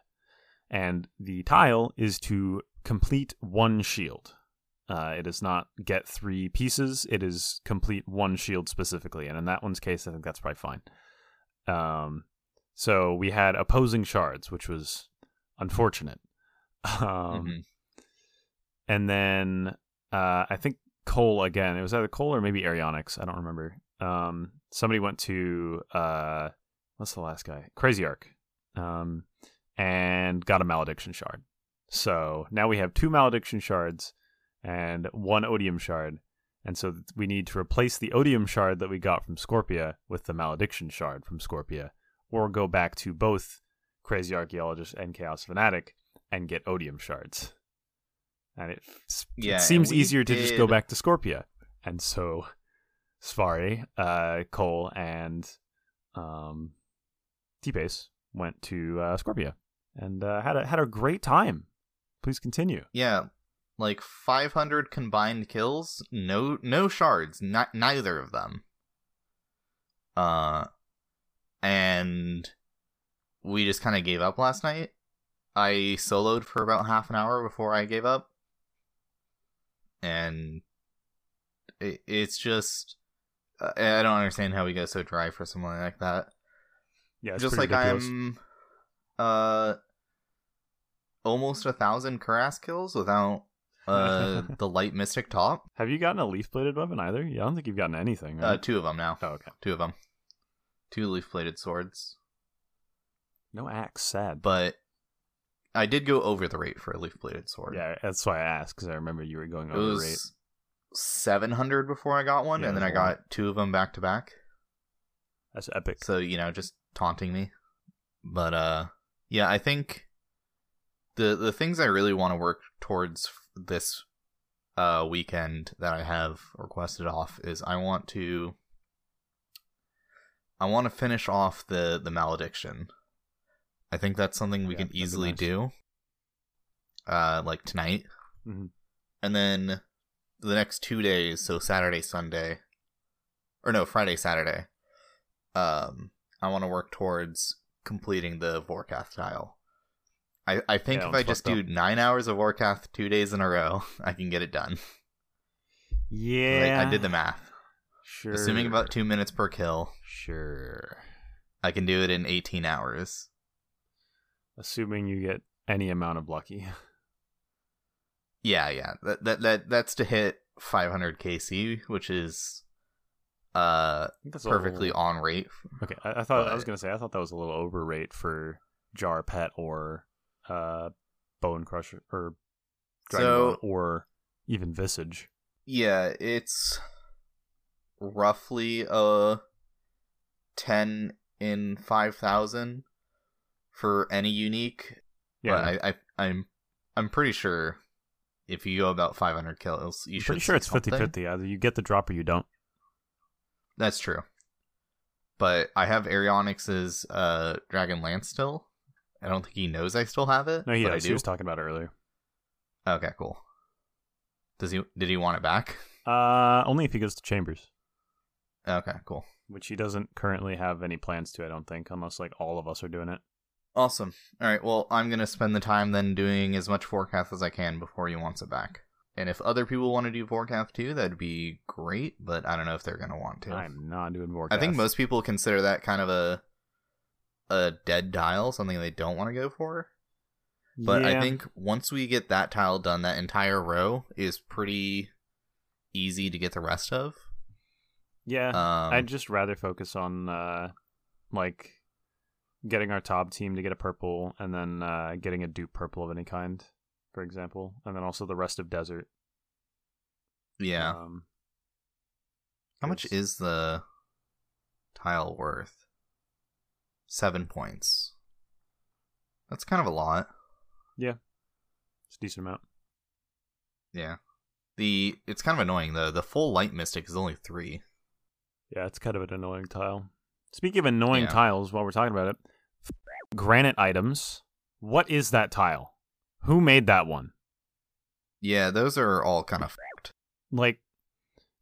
And the tile is to complete one shield uh, it does not get three pieces. It is complete one shield specifically, and in that one's case, I think that's probably fine. Um, so we had opposing shards, which was unfortunate. Um, Mhm. and then uh, I think Cole again. It was either Cole or maybe Arionyx. I don't remember. Um, somebody went to uh, what's the last guy? Crazy Arc, um, and got a malediction shard. So now we have two malediction shards and one odium shard. And so we need to replace the odium shard that we got from Scorpia with the malediction shard from Scorpia, or go back to both Crazy Archaeologist and Chaos Fanatic and get odium shards. And it, Yeah, it seems easier to just go back to Scorpia. And so Svari, uh, Cole, and um, T-Pace went to uh, Scorpia and uh, had a had a great time. Please continue. Yeah, like 500 combined kills, no no shards, not neither of them. Uh and we just kind of gave up last night. I soloed for about half an hour before I gave up. And it, it's just I don't understand how we go so dry for something like that. Yeah, just like ridiculous. I'm uh almost a thousand Kurask kills without uh the light mystic top. Have you gotten a leaf bladed weapon either? Yeah, I don't think you've gotten anything. Uh two of them now. oh, okay. Two of them. Two leaf bladed swords. No axe. Sad. But I did go over the rate for a leaf bladed sword. yeah, that's why I asked because I remember you were going It over rate. 700 before I got one Yeah, and then I that's a lot. got two of them back to back. That's epic. So, you know, just taunting me. But uh yeah, I think the the things I really want to work towards this uh weekend that I have requested off is I want to I want to finish off the the malediction. I think that's something we Yeah, can easily nice. do. Uh like tonight. Mhm. And then the next 2 days, so Saturday, Sunday or no, Friday, Saturday. Um I want to work towards completing the Vorkath tile. I, I think Yeah, if I just do up. nine hours of Vorkath two days in a row, I can get it done. Yeah, I, I did the math. Sure. Assuming about two minutes per kill, Sure. I can do it in 18 hours. Assuming you get any amount of lucky. Yeah, yeah. That that, that that's to hit 500 KC, which is uh that's perfectly little- on rate. Okay, I, I thought I was gonna say I thought that was a little overrate for Jar Pet or uh, Bone Crusher or Dragon So- or even Visage. Yeah, it's roughly a ten in five thousand for any unique. Yeah, I, I I'm I'm pretty sure if you go about five hundred kills, you I'm should pretty sure it's 50 50. Either you get the drop or you don't. That's true. But I have Arionyx's uh Dragon Lance still. I don't think he knows I still have it. No, he does. I He was talking about it earlier. Okay, cool. Does he did he want it back? Uh, only if he goes to Chambers, Okay, cool. which he doesn't currently have any plans to. I don't think, unless like all of us are doing it. Awesome. All right. Well, I'm gonna spend the time then doing as much Vorkath as I can before he wants it back. And if other people want to do Vorkath too, that'd be great. But I don't know if they're gonna want to. I'm not doing Vorkath. I think most people consider that kind of a a dead tile, something they don't want to go for. But I think once we get that tile done, that entire row is pretty easy to get the rest of. yeah, Um, I'd just rather focus on uh, like getting our top team to get a purple, and then uh, getting a dupe purple of any kind, for example, and then also the rest of desert. yeah. Um, How much is the tile worth? Seven points. That's kind of a lot. Yeah. It's a decent amount. Yeah. The it's kind of annoying though. The full light mystic is only three. Yeah, it's kind of an annoying tile. Speaking of annoying Yeah. tiles, while we're talking about it, granite items. What is that tile? Who made that one? Yeah, those are all kind of fucked. Like,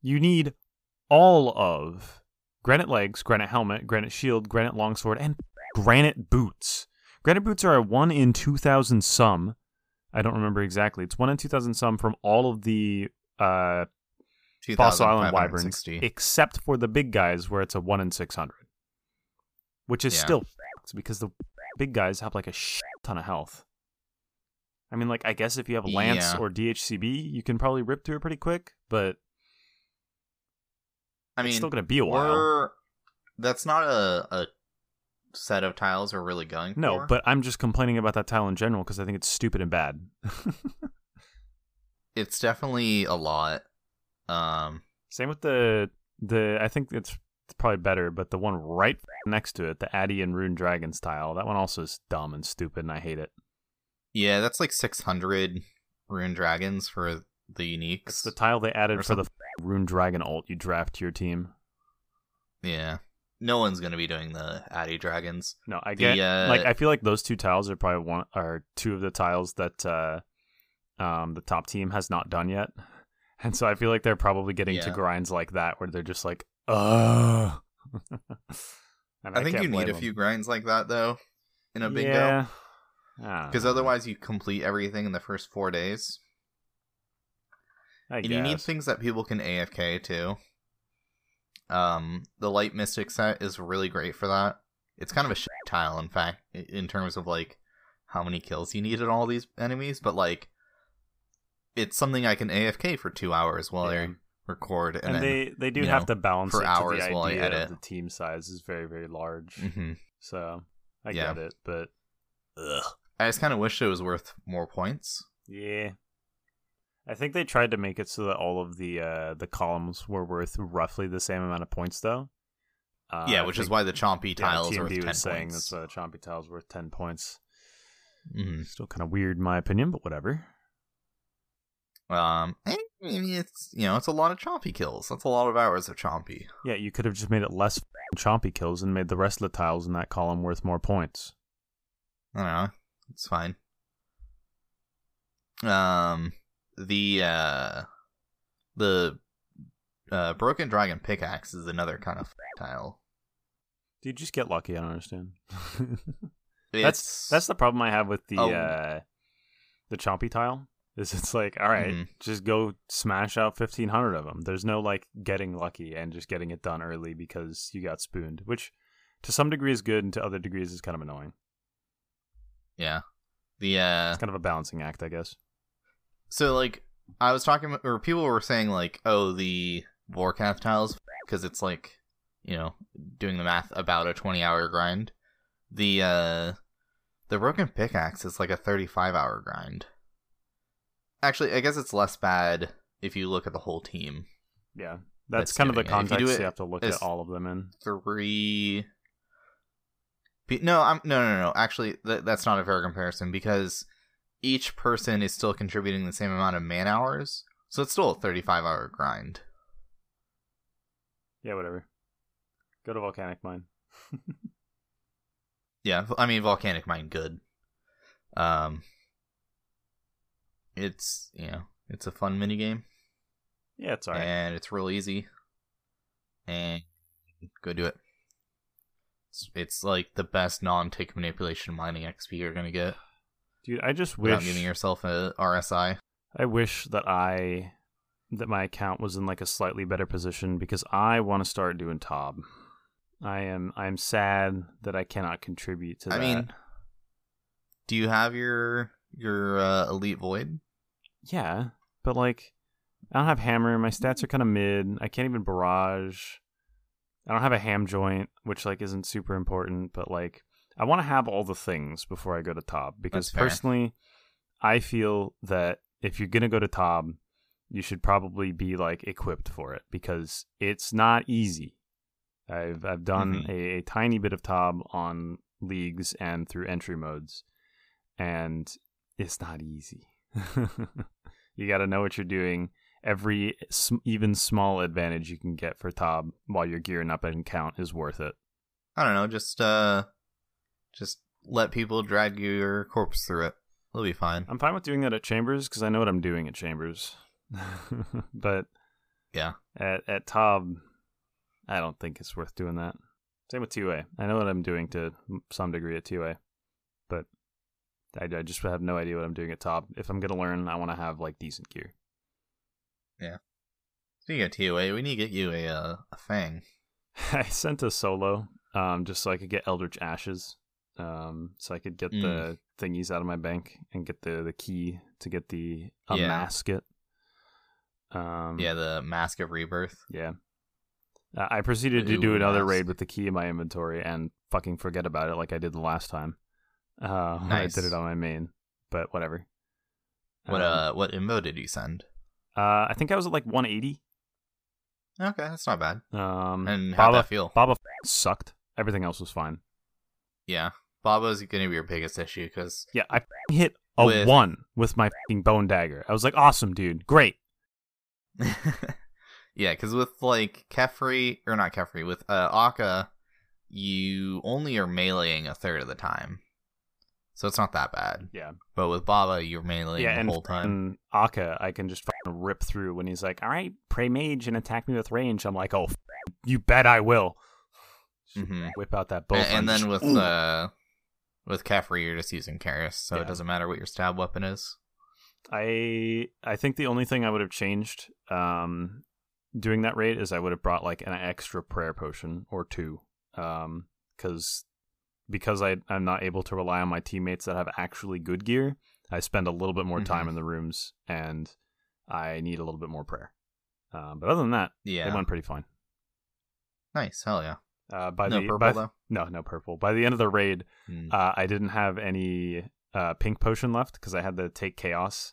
you need all of granite legs, granite helmet, granite shield, granite longsword, and granite boots. Granite boots are a 1 in 2,000 sum. I don't remember exactly. It's 1 in 2,000 sum from all of the uh, Fossil Island wyverns, 2,560. except for the big guys where it's a 1 in 600. Which is Yeah. still because the big guys have like a shit ton of health. I mean, like, I guess if you have Lance Yeah. or DHCB, you can probably rip through it pretty quick, but I it's mean, still going to be a while. that's not a a set of tiles we're really going for. No, for. but I'm just complaining about that tile in general because I think it's stupid and bad. it's definitely a lot. Um, Same with the the. I think it's probably better, but the one right next to it, the Addy and Rune Dragons tile, that one also is dumb and stupid, and I hate it. yeah, that's like six hundred rune dragons for the uniques. It's the tile they added Or for the Rune Dragon ult you draft to your team. yeah, no one's gonna be doing the Addy dragons. No, I The, get uh, like I feel like those two tiles are probably one are two of the tiles that uh, um, the top team has not done yet, and so I feel like they're probably getting to grinds like that where they're just like, uh And I, think you need blame a few grinds like that though in a bingo. Yeah. Because otherwise, you complete everything in the first four days, I and you need things that people can AFK too. Um, the light mystic set is really great for that. It's kind of a shit tile, in fact, in terms of like how many kills you need in all these enemies, but like it's something I can AFK for two hours while Yeah. I record, and, and, they they do have know, to balance for it hours to the while I edit. the team size is very very large. Mhm. So I Yeah. get it, but ugh. I just kind of wish it was worth more points. yeah. I think they tried to make it so that all of the uh, the columns were worth roughly the same amount of points, though. Uh, yeah, which is why the chompy yeah, tile is worth TMD ten was saying points. that's why the Chompy tile is worth ten points. Mhm. Still kind of weird in my opinion, but whatever. Um, I mean, it's you know, it's a lot of chompy kills. That's a lot of hours of chompy. Yeah, you could have just made it less Chompy kills and made the rest of the tiles in that column worth more points. I don't know. It's fine. Um, the uh, the uh, broken dragon pickaxe is another kind of tile. Dude, just get lucky. I don't understand. That's that's the problem I have with the Oh. uh, the chompy tile. Is it's like, all right, Mhm. just go smash out fifteen hundred of them. There's no like getting lucky and just getting it done early because you got spooned, which to some degree is good, and to other degrees is kind of annoying. yeah. The uh, It's kind of a balancing act, I guess. So like I was talking, or people were saying like, oh, the Vorkath tiles, because it's like you know doing the math about a 20 hour grind. The uh the broken pickaxe is like a 35 hour grind. Actually, I guess it's less bad if you look at the whole team. Yeah, that's That's kind of the it. You context you, have to look at all of them in. Three. No, I'm no, no, no. Actually, th- that's not a fair comparison because each person is still contributing the same amount of man hours, so it's still a 35 hour grind. Yeah, whatever. Go to volcanic mine. Yeah, I mean volcanic mine good. Um, it's you know it's a fun mini game Yeah, it's alright. and it's real easy, and go do it. It's, it's like the best non-tick manipulation mining XP you're gonna get Dude, I just without wish giving yourself a RSI. I wish that I that my account was in like a slightly better position because I want to start doing Tob. I am I'm sad that I cannot contribute to that. I that. mean, Do you have your your uh, elite void? yeah, but like I don't have hammer. My stats are kind of mid. I can't even barrage. I don't have a ham joint, which like isn't super important, but like I want to have all the things before I go to Tob because personally, I feel that if you're gonna go to Tob, you should probably be like equipped for it because it's not easy. I've I've done Mhm. a, a tiny bit of Tob on leagues and through entry modes, and it's not easy. you got to know what you're doing. Every sm- even small advantage you can get for Tob while you're gearing up and count is worth it. I don't know. Just uh, just let people drag your corpse through it. It'll be fine. I'm fine with doing that at Chambers because I know what I'm doing at Chambers. but Yeah. at at Tob, I don't think it's worth doing that. Same with TOA. I know what I'm doing to some degree at TOA, but I, I just have no idea what I'm doing at Tob. If I'm gonna learn, I want to have like decent gear. Yeah. Speaking of TOA, we need to get you a uh, a fang. I sent a solo um, just so I could get Eldritch Ashes, um, so I could get the thingies out of my bank and get the, the key to get the Yeah. unmask it. Um, Yeah, the mask of rebirth. yeah. Uh, I proceeded to do another mask. raid with the key in my inventory and fucking forget about it like I did the last time. Uh, when I did it on my main, but whatever. What Um, uh, what info did you send? Uh, I think I was at like 180. Okay, that's not bad. Um, And Baba, that feel? Baba sucked. Everything else was fine. Yeah, Baba's gonna be your biggest issue because Yeah, I hit a With- one with my bone dagger. I was like, awesome, dude, great. yeah, because with like Kephri or not Kephri with uh Akkha, you only are meleeing a third of the time, so it's not that bad. Yeah, But with Baba, you're meleeing yeah, the and whole time. and Akkha, I can just fucking rip through when he's like, all right, pray mage and attack me with range. I'm like, oh, you bet I will. Mhm. Whip out that bow. and, and and then with Ooh. uh with Kephri, you're just using Karis, so Yeah. it doesn't matter what your stab weapon is. I I think the only thing I would have changed um doing that raid is I would have brought like an extra prayer potion or two um cuz because I I'm not able to rely on my teammates that have actually good gear I spend a little bit more time Mhm. in the rooms and I need a little bit more prayer um, but other than that Yeah, it went pretty fine nice, hell yeah. Uh, by no the purple by, though. no no purple by the end of the raid Hmm. uh, I didn't have any uh, pink potion left because I had to take chaos.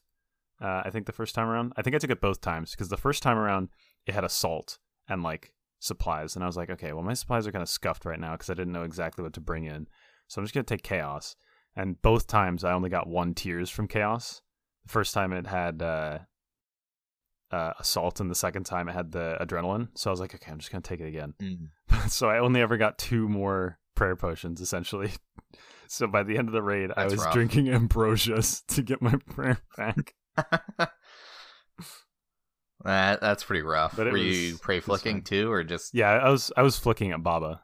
Uh, I think the first time around, I think I took it both times because the first time around it had assault and like supplies, and I was like, okay, well my supplies are kind of scuffed right now because I didn't know exactly what to bring in, so I'm just gonna take chaos. And both times I only got one tears from chaos. The first time it had uh, assault, and the second time it had the adrenaline. So I was like, okay, I'm just gonna take it again Mm. so I only ever got two more prayer potions essentially. So by the end of the raid, I was rough. drinking ambrosias to get my prayer back. that that's pretty rough. But Were was- you pray flicking too, or just Yeah, I was I was flicking at Baba.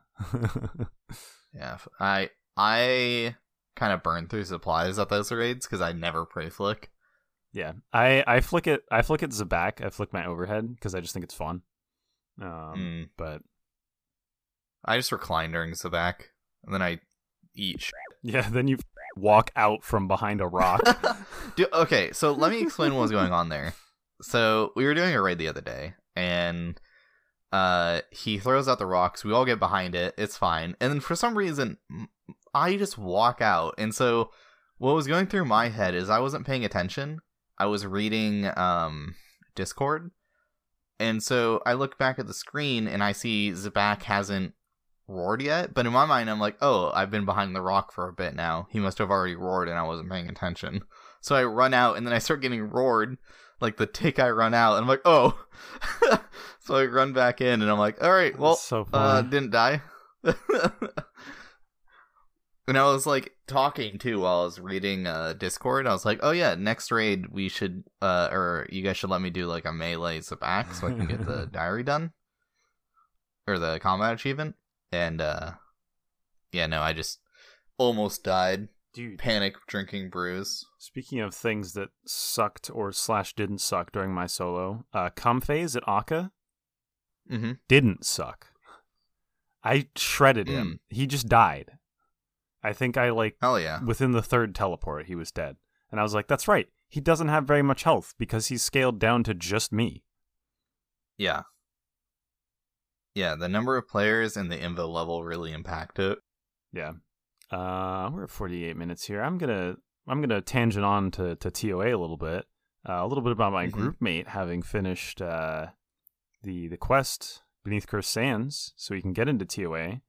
yeah? I I kind of burned through supplies at those raids because I never pray flick. Yeah, I I flick it. I flick it Zebak. I flick my overhead because I just think it's fun. Um, Mm. but I just recline during Zebak, and then I eat. shit. yeah, then you walk out from behind a rock. Dude, okay, so let me explain what was going on there. So we were doing a raid the other day, and uh, he throws out the rocks. We all get behind it. It's fine. And then for some reason, I just walk out. And so what was going through my head is I wasn't paying attention. I was reading um Discord. And so I look back at the screen and I see Zebak hasn't roared yet. But in my mind, I'm like, oh, I've been behind the rock for a bit now. He must have already roared and I wasn't paying attention. So I run out and then I start getting roared. Like the tick I run out and I'm like, oh. so I run back in and I'm like, all right, well, That's so uh, didn't die. and I was like talking too while I was reading uh, Discord. I was like, "Oh yeah, next raid we should, uh, or you guys should let me do like a melee back so I can get the diary done, or the combat achievement." And uh, yeah, no, I just almost died. Dude, Panic drinking brews. speaking of things that sucked or slash didn't suck during my solo, uh, cum phase at Akkha Mm-hmm. didn't suck. I shredded him. He just died. I think I like Hell yeah. within the third teleport he was dead. And I was like, that's right. He doesn't have very much health because he's scaled down to just me. Yeah. Yeah, the number of players and the invo level really impact it. Yeah. Uh we're at 48 minutes here. I'm going to I'm going to tangent on to to TOA a little bit. Uh, a little bit about my Mhm. group mate having finished uh the the quest beneath Cursed Sands so he can get into TOA.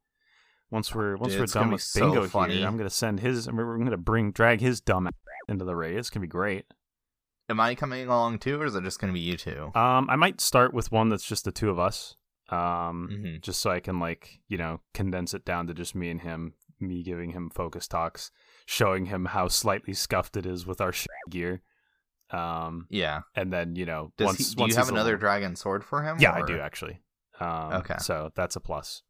Once we're once Dude, we're done gonna with so bingo funny. here, I'm gonna send his. We're gonna bring drag his dumb ass into the raid. It's gonna be great. Am I coming along too, or is it just going to be you two? Um, I might start with one that's just the two of us. Um, Mhm. just so I can like you know condense it down to just me and him. Me giving him focus talks, showing him how slightly scuffed it is with our shit gear. Um, Yeah. and then you know Does once he, do once you have another little- dragon sword for him? Yeah, I do actually. Um, Okay. So that's a plus.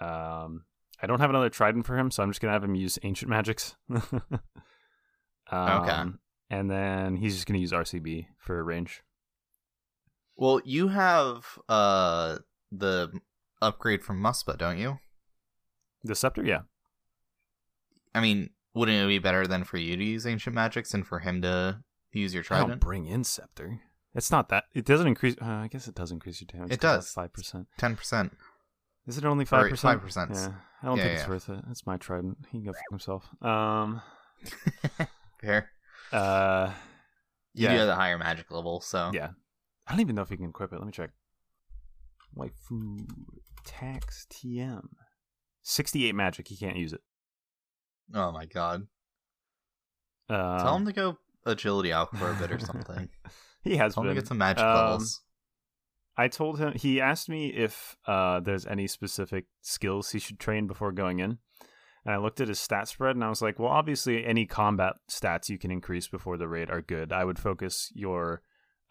Um, I don't have another trident for him, so I'm just gonna have him use ancient magics. um, And then he's just gonna use RCB for range. Well, you have uh the upgrade from Muspah, don't you? The scepter, yeah. I mean, wouldn't it be better than for you to use ancient magics and for him to use your I don't trident? bring in scepter. It's not that. It doesn't increase. Uh, I guess it does increase your damage. It does. Five percent. Ten percent. Is it only five percent? 5%. Yeah. I don't Yeah, think it's worth it. It's my trident. He can go fuck himself. Um. Fair. Uh. You Yeah. do have the higher magic level, so Yeah. I don't even know if you can equip it. Let me check. White Waifu tax TM. 68 magic. He can't use it. Oh my god. Um, Tell him to go agility out for a bit or something. he has Tell him to get some magic Um, levels. I told him he asked me if uh, there's any specific skills he should train before going in, and I looked at his stat spread and I was like, well, obviously any combat stats you can increase before the raid are good. I would focus your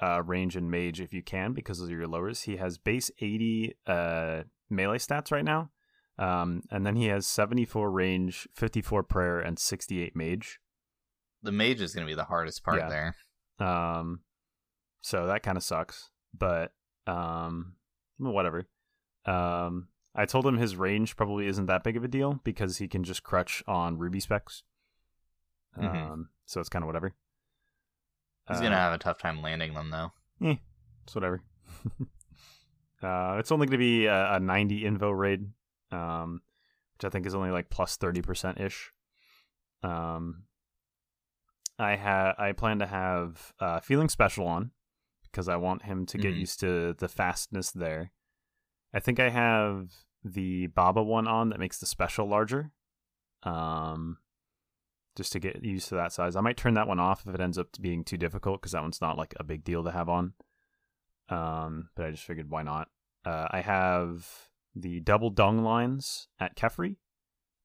uh, range and mage if you can because of your lowers. He has base 80 uh, melee stats right now, um, and then he has 74 range, 54 prayer, and 68 mage. The mage is going to be the hardest part Yeah. there. Um, so that kind of sucks, but um, whatever. Um, I told him his range probably isn't that big of a deal because he can just crutch on ruby specs. Um, Mhm. so it's kind of whatever. He's Uh, going to have a tough time landing them, though. It's whatever. uh, it's only going to be a, a 90 invo raid, um, which I think is only like plus 30% ish. Um, I ha- I plan to have uh, feeling special on because I want him to get Mhm. used to the fastness there. I think I have the Baba one on that makes the special larger. Um, just to get used to that size. I might turn that one off if it ends up being too difficult because that one's not like a big deal to have on. Um, but I just figured why not. Uh, I have the double dung lines at Kephri,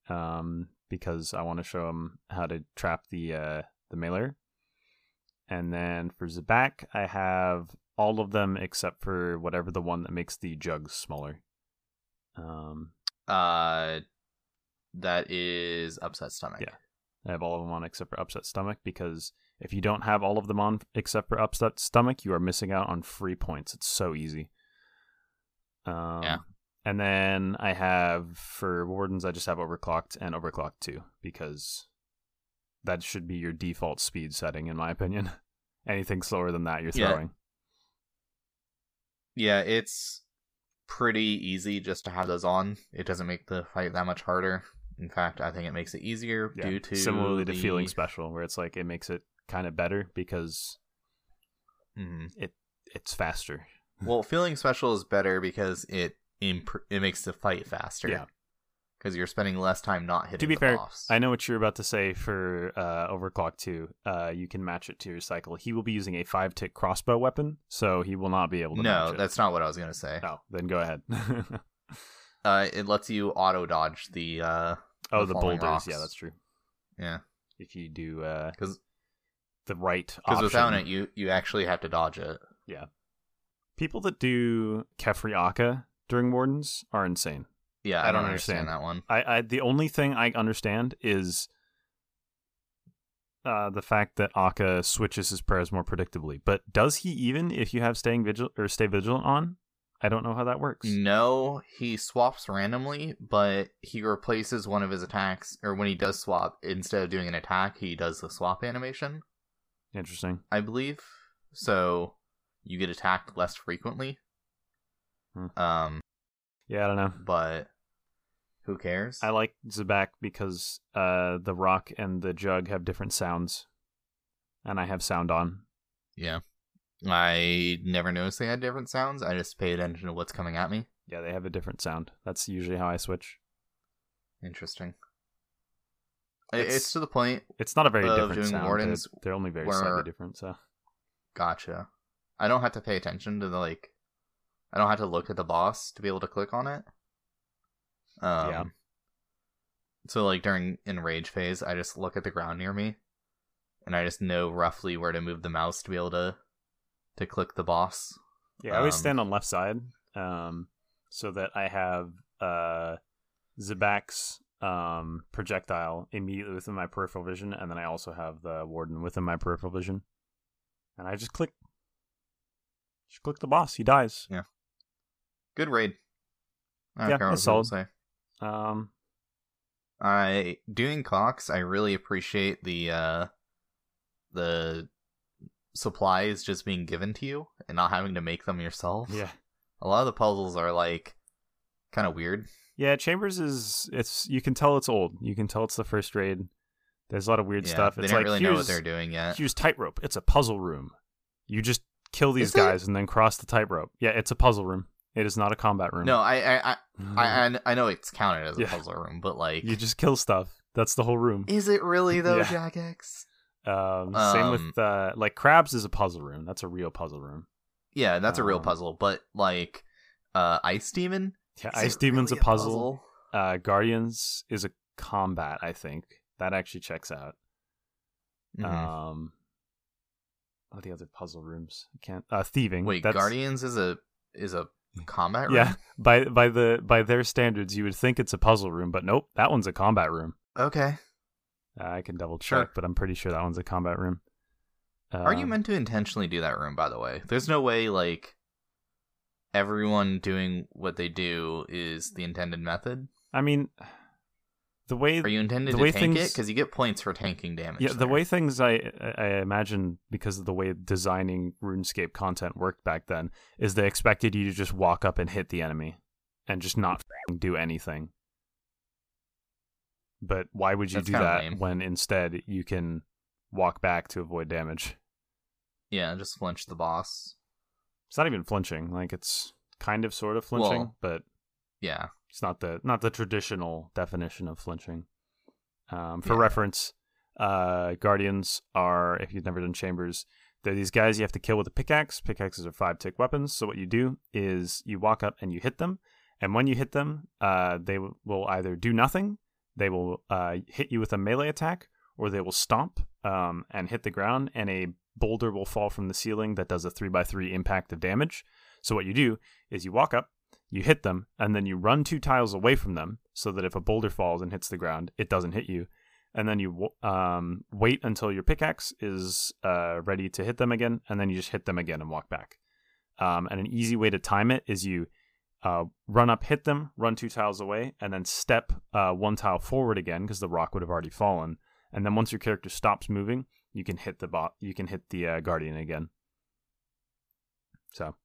um, because I want to show him how to trap the uh, the mailer. And then for Zebak, I have all of them except for whatever the one that makes the jugs smaller. Um, Uh, that is upset stomach. Yeah. I have all of them on except for upset stomach because if you don't have all of them on except for upset stomach, you are missing out on free points. It's so easy. Um, Yeah. And then I have for wardens, I just have overclocked and overclocked too because that should be your default speed setting, in my opinion. Anything slower than that, you're throwing. Yeah, it's pretty easy just to have those on. It doesn't make the fight that much harder. In fact, I think it makes it easier Yeah. due to Similarly to the... feeling special, where it's like it makes it kind of better because Mhm. it's faster. Well, feeling special is better because it imp- it makes the fight faster. Yeah. Because you're spending less time not hitting. to be fair, boss. I know what you're about to say for uh, Overclock 2. Uh, you can match it to your cycle. He will be using a five tick crossbow weapon, so he will not be able to no, match it. that's not what I was gonna say. Oh, then go ahead. Uh, it lets you auto dodge the uh, oh, The the boulders. rocks. Yeah, that's true. yeah, If you do uh, because the right because without it, you you actually have to dodge it. Yeah, people that do Kephri Akkha during Wardens are insane. Yeah, I I, don't don't understand, understand. that one. I, I the only thing I understand is uh, the fact that Akkha switches his prayers more predictably. But does he even if you have staying vigil or stay vigilant on? I don't know how that works. No, he swaps randomly, but he replaces one of his attacks, or when he does swap, instead of doing an attack, he does the swap animation. Interesting. I believe. So you get attacked less frequently. Hmm. Um, Yeah, I don't know. but who cares? I like Zebak because uh, the rock and the jug have different sounds, and I have sound on. yeah. I never noticed they had different sounds. I just pay attention to what's coming at me. Yeah, they have a different sound. That's usually how I switch. Interesting. It's- It's, to the point. It's not a very different sound. wardens They're, they're only very where- slightly different. So Gotcha. I don't have to pay attention to the like. I don't have to look at the boss to be able to click on it. Um, Yeah. So like during in rage phase, I just look at the ground near me, and I just know roughly where to move the mouse to be able to to click the boss. yeah, I always Um, stand on left side, um, so that I have uh, Zebak's um projectile immediately within my peripheral vision, and then I also have the warden within my peripheral vision, and I just click. Just click the boss. He dies. Yeah. Good raid. I don't Yeah, care what it's people solid. say. Um, I doing Cox, I really appreciate the uh the supplies just being given to you and not having to make them yourself. yeah. A lot of the puzzles are like kind of weird. Yeah, Chambers is it's you can tell it's old. You can tell it's the first raid. There's a lot of weird yeah, stuff. They It's don't like really know what they're doing yet. here's tightrope. It's a puzzle room. You just kill these Is it? guys and then cross the tightrope. Yeah, it's a puzzle room. It is not a combat room. No, I I I, I I I know it's counted as a Yeah. puzzle room, but like you just kill stuff. That's the whole room. is it really though, Yeah. Jack X? Um, same Um, with uh, like crabs is a puzzle room. That's a real puzzle room. Yeah, that's a real Um, puzzle, but like uh Ice Demon? Yeah, Is Ice Demon's really a puzzle. Uh, Guardians is a combat. I think that actually checks out. Mhm. Um, what are the other puzzle rooms? I can't. Uh, thieving. Wait, That's- Guardians is a is a combat room? Yeah, by by the by their standards, you would think it's a puzzle room, but nope, that one's a combat room. Okay. Uh, I can double check, Sure. but I'm pretty sure that one's a combat room. Are you Um, meant to intentionally do that room, by the way? There's no way, like, everyone doing what they do is the intended method. I mean, the way Are you intended the to way tank it? things- Because you get points for tanking damage. yeah, the there. way things I I imagine because of the way designing RuneScape content worked back then is they expected you to just walk up and hit the enemy and just not do anything. But why would you That's do that lame. when instead you can walk back to avoid damage? Yeah, just flinch the boss. It's not even flinching. Like it's kind of sort of flinching, Well- but Yeah. it's not the not the traditional definition of flinching. Um, for Yeah. reference, uh, guardians are if you've never done chambers, they're these guys you have to kill with a pickaxe. Pickaxes are five tick weapons. So what you do is you walk up and you hit them, and when you hit them, uh, they w- will either do nothing, they will uh, hit you with a melee attack, or they will stomp um, and hit the ground, and a boulder will fall from the ceiling that does a three by three impact of damage. So what you do is you walk up, you hit them, and then you run two tiles away from them so that if a boulder falls and hits the ground, it doesn't hit you. And then you um, wait until your pickaxe is uh, ready to hit them again, and then you just hit them again and walk back. Um, and an easy way to time it is you uh, run up, hit them, run two tiles away, and then step uh, one tile forward again because the rock would have already fallen. And then once your character stops moving, you can hit the bot. You can hit the uh, guardian again. So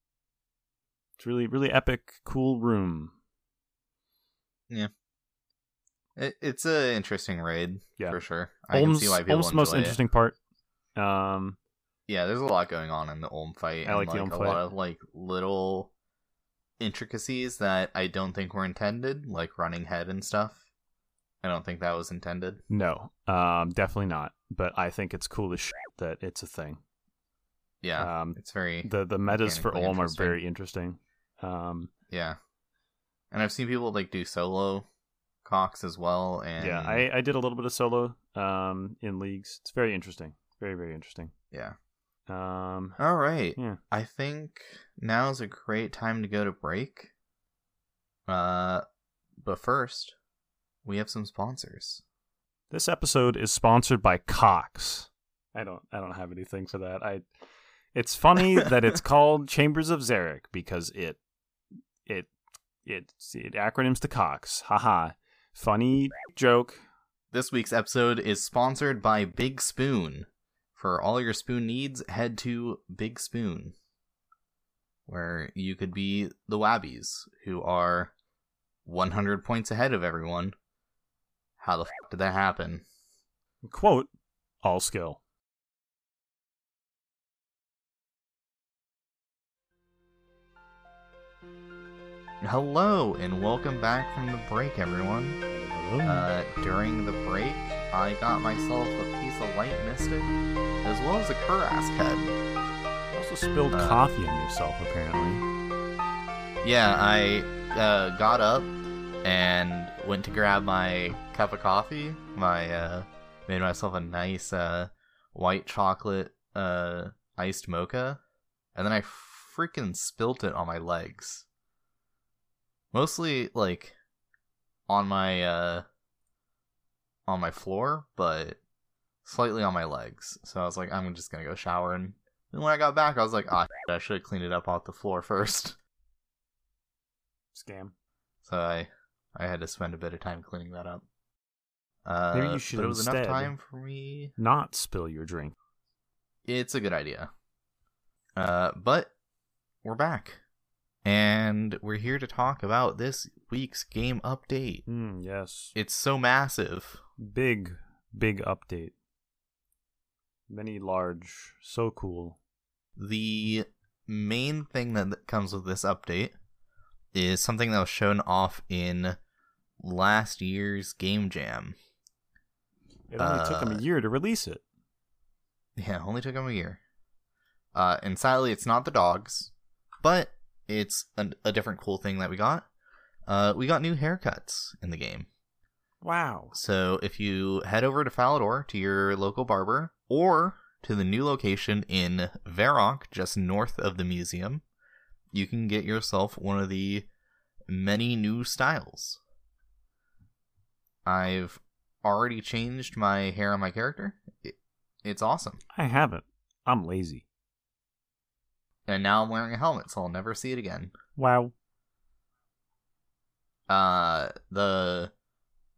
It's really really epic, cool room. It, it's a interesting raid Yeah. for sure. I can see why people the most enjoy it. interesting part. Um, Yeah, there's a lot going on in the Olm fight. I and, like the Olm a fight. lot of like little intricacies that I don't think were intended, like running head and stuff. I don't think that was intended. no, um, definitely not. But I think it's cool as shit that it's a thing. Yeah, Um, it's very the the metas for Olm are very interesting. Um, yeah. And I've seen people like do solo cocks as well, and yeah, I, I did a little bit of solo um, in leagues. It's very interesting. Very very interesting. yeah. Um, All right. Yeah. I think now is a great time to go to break. Uh, but first, we have some sponsors. This episode is sponsored by Cox. I don't I don't have anything for that. I it's funny that it's called Chambers of Xeric because it it it it acronyms to Cox. Haha. Funny joke. This week's episode is sponsored by Big Spoon. For all your spoon needs, head to Big Spoon, where you could be the Wabbies, who are 100 points ahead of everyone. How the f did that happen? Quote all skill. Hello, and welcome back from the break, everyone. Uh, during the break, I got myself a piece of light mystic, as well as a Kurask head. You also spilled uh, coffee on yourself apparently. Yeah, I uh, got up and went to grab my cup of coffee. My uh, made myself a nice uh, white chocolate uh, iced mocha, and then I freaking spilt it on my legs. Mostly like on my uh, on my floor, but slightly on my legs. So I was like, I'm just gonna go shower, and then when I got back, I was like, ah, I should have cleaned it up off the floor first. Scam. So I I had to spend a bit of time cleaning that up. Uh, Maybe you should but it was enough time for me. Not spill your drink. It's a good idea. Uh, but we're back, and we're here to talk about this week's game update. Mm, yes. It's so massive. Big, big update. Many large, so cool. The main thing that comes with this update is something that was shown off in last year's Game Jam. It only took them Uh, a year to release it. Yeah, it only took him a year. Uh, and sadly, it's not the dogs, but it's a, a different cool thing that we got. Uh, we got new haircuts in the game. Wow. So if you head over to Falador to your local barber, or to the new location in Varrock, just north of the museum, you can get yourself one of the many new styles. I've already changed my hair on my character. It, it's awesome. I haven't. I'm lazy. And now I'm wearing a helmet, so I'll never see it again. Wow. Uh, the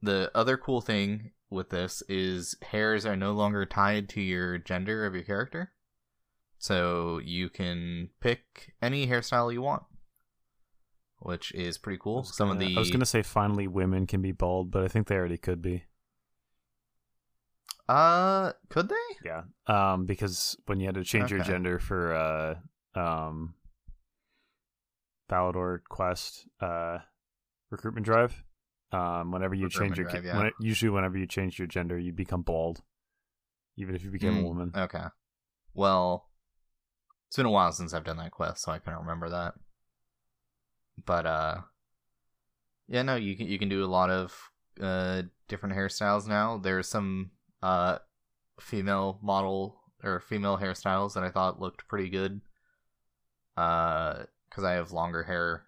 the other cool thing with this is hairs are no longer tied to your gender of your character, so you can pick any hairstyle you want, which is pretty I cool. was Some of gonna- the I was gonna say finally women can be bald, but I think they already could be. uh, could they? Yeah. Um, because when you had to change your gender for uh um Falador quest uh recruitment drive, um, whenever you change your Recruitment ki- drive, yeah. when it, usually whenever you change your gender, you become bald, even if you became a Mm, woman. Okay. Well, it's been a while since I've done that quest, so I couldn't remember that. But uh, yeah, no, you can you can do a lot of uh different hairstyles now. There's some uh female model or female hairstyles that I thought looked pretty good. Uh, because I have longer hair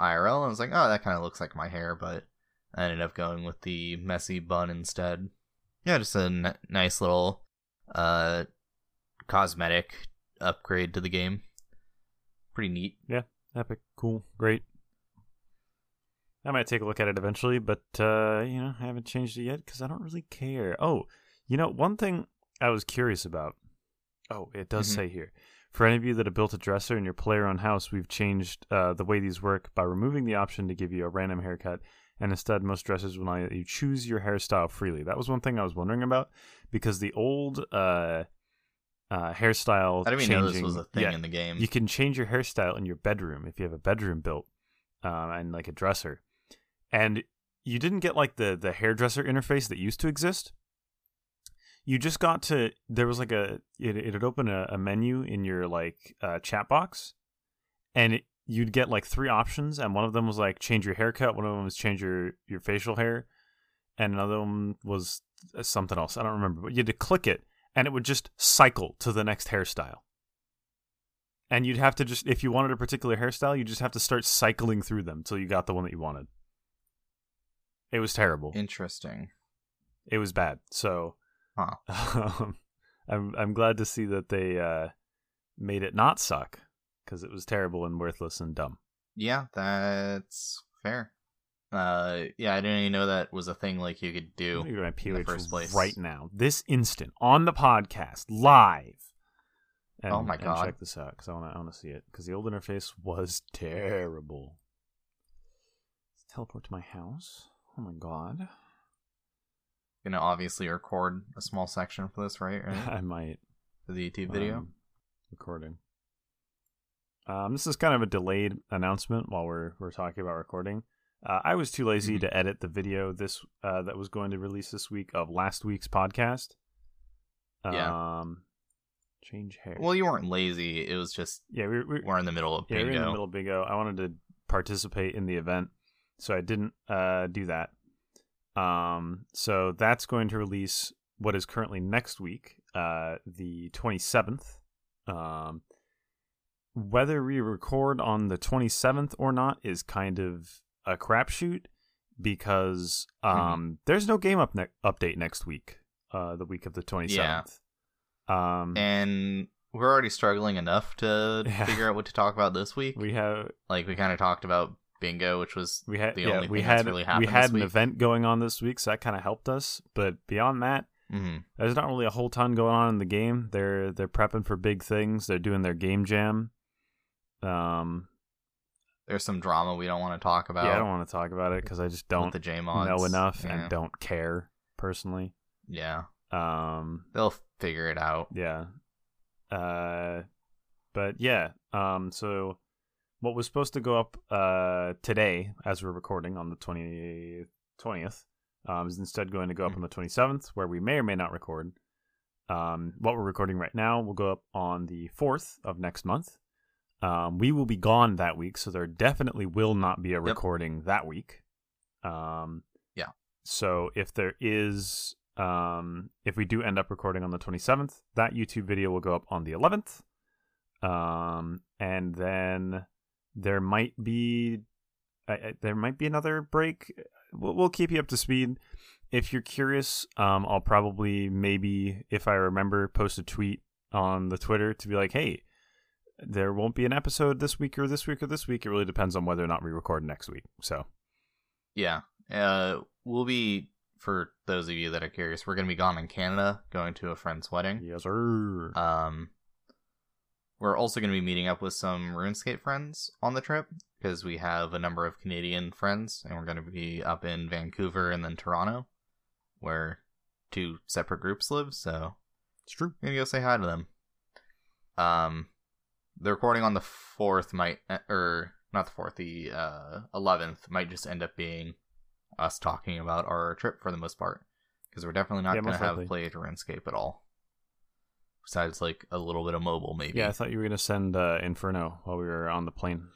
IRL, and I was like, oh, that kind of looks like my hair, but I ended up going with the messy bun instead. Yeah, just a n- nice little uh cosmetic upgrade to the game. Pretty neat. Yeah, epic, cool, great. I might take a look at it eventually, but uh, you know, I haven't changed it yet because I don't really care. Oh, you know, one thing I was curious about. Oh, it does Mhm. say here. For any of you that have built a dresser in your player-owned house, we've changed uh, the way these work by removing the option to give you a random haircut, and instead, most dressers will let you choose your hairstyle freely. That was one thing I was wondering about because the old uh, uh, hairstyle. I didn't even know this was a thing yeah, in the game. you can change your hairstyle in your bedroom if you have a bedroom built um, and like a dresser. And you didn't get like the the hairdresser interface that used to exist. You just got to there was like a it it'd open a, a menu in your like uh, chat box, and it, you'd get like three options, and one of them was like change your haircut, one of them was change your your facial hair, and another one was uh, something else. I don't remember, but you had to click it, and it would just cycle to the next hairstyle and you'd have to just if you wanted a particular hairstyle you just have to start cycling through them till you got the one that you wanted it was terrible Interesting. it was bad so Huh. um, i'm i'm glad to see that they uh made it not suck because it was terrible and worthless and dumb Yeah, that's fair. Uh, yeah, I didn't even know that was a thing like you could do. Let me go to my in the first place. right now this instant on the podcast live and, Oh my God. check this out because i want to I want to see it because the old interface was terrible Let's teleport to my house oh my god Gonna obviously record a small section for this, right? Right? I might. For the YouTube video. um, recording. Um, this is kind of a delayed announcement while we're we're talking about recording. Uh, I was too lazy Mhm. to edit the video this uh, that was going to release this week of last week's podcast. Yeah. Um, change hair. Well, you weren't lazy. It was just yeah, we, we, we're in the middle of yeah, bingo. we're in the middle of bingo. I wanted to participate in the event, so I didn't uh, do that. Um, so that's going to release what is currently next week, uh, the twenty seventh. Um, whether we record on the twenty seventh or not is kind of a crapshoot because um, there's no game up ne- update next week. Uh, the week of the twenty seventh. Um, and we're already struggling enough to Yeah. figure out what to talk about this week. we have like we kind of talked about bingo, which was we had the yeah, only we had really we had an event going on this week, so that kind of helped us. But beyond that, Mhm. there's not really a whole ton going on in the game. They're they're prepping for big things. They're doing their game jam. Um, there's some drama we don't want to talk about. yeah, I don't want to talk about it because I just don't the know enough Yeah. and don't care personally. Yeah, Um, they'll figure it out. yeah. Uh, but yeah. Um, so what was supposed to go up uh today, as we're recording on the 20th, 20th um, is instead going to go up on the 27th, where we may or may not record. Um, what we're recording right now will go up on the 4th of next month. Um, we will be gone that week, so there definitely will not be a recording that week. Um, Yeah. So if there is, um, if we do end up recording on the 27th, that YouTube video will go up on the 11th. Um, and then there might be, uh, there might be another break. We'll, we'll keep you up to speed. If you're curious, um, I'll probably maybe, if I remember, post a tweet on the Twitter to be like, hey, there won't be an episode this week or this week or this week. It really depends on whether or not we record next week. So Yeah, uh, we'll be for those of you that are curious. We're gonna be gone in Canada, going to a friend's wedding. yes, sir. Um, we're also going to be meeting up with some RuneScape friends on the trip because we have a number of Canadian friends, and we're going to be up in Vancouver and then Toronto, where two separate groups live. So it's true. I'm gonna go say hi to them. Um, the recording on the fourth might, or not the fourth, the uh eleventh might just end up being us talking about our trip for the most part, because we're definitely not Yeah, gonna most have played RuneScape at all. Besides, like a little bit of mobile, maybe. Yeah, I thought you were gonna send uh, Inferno while we were on the plane.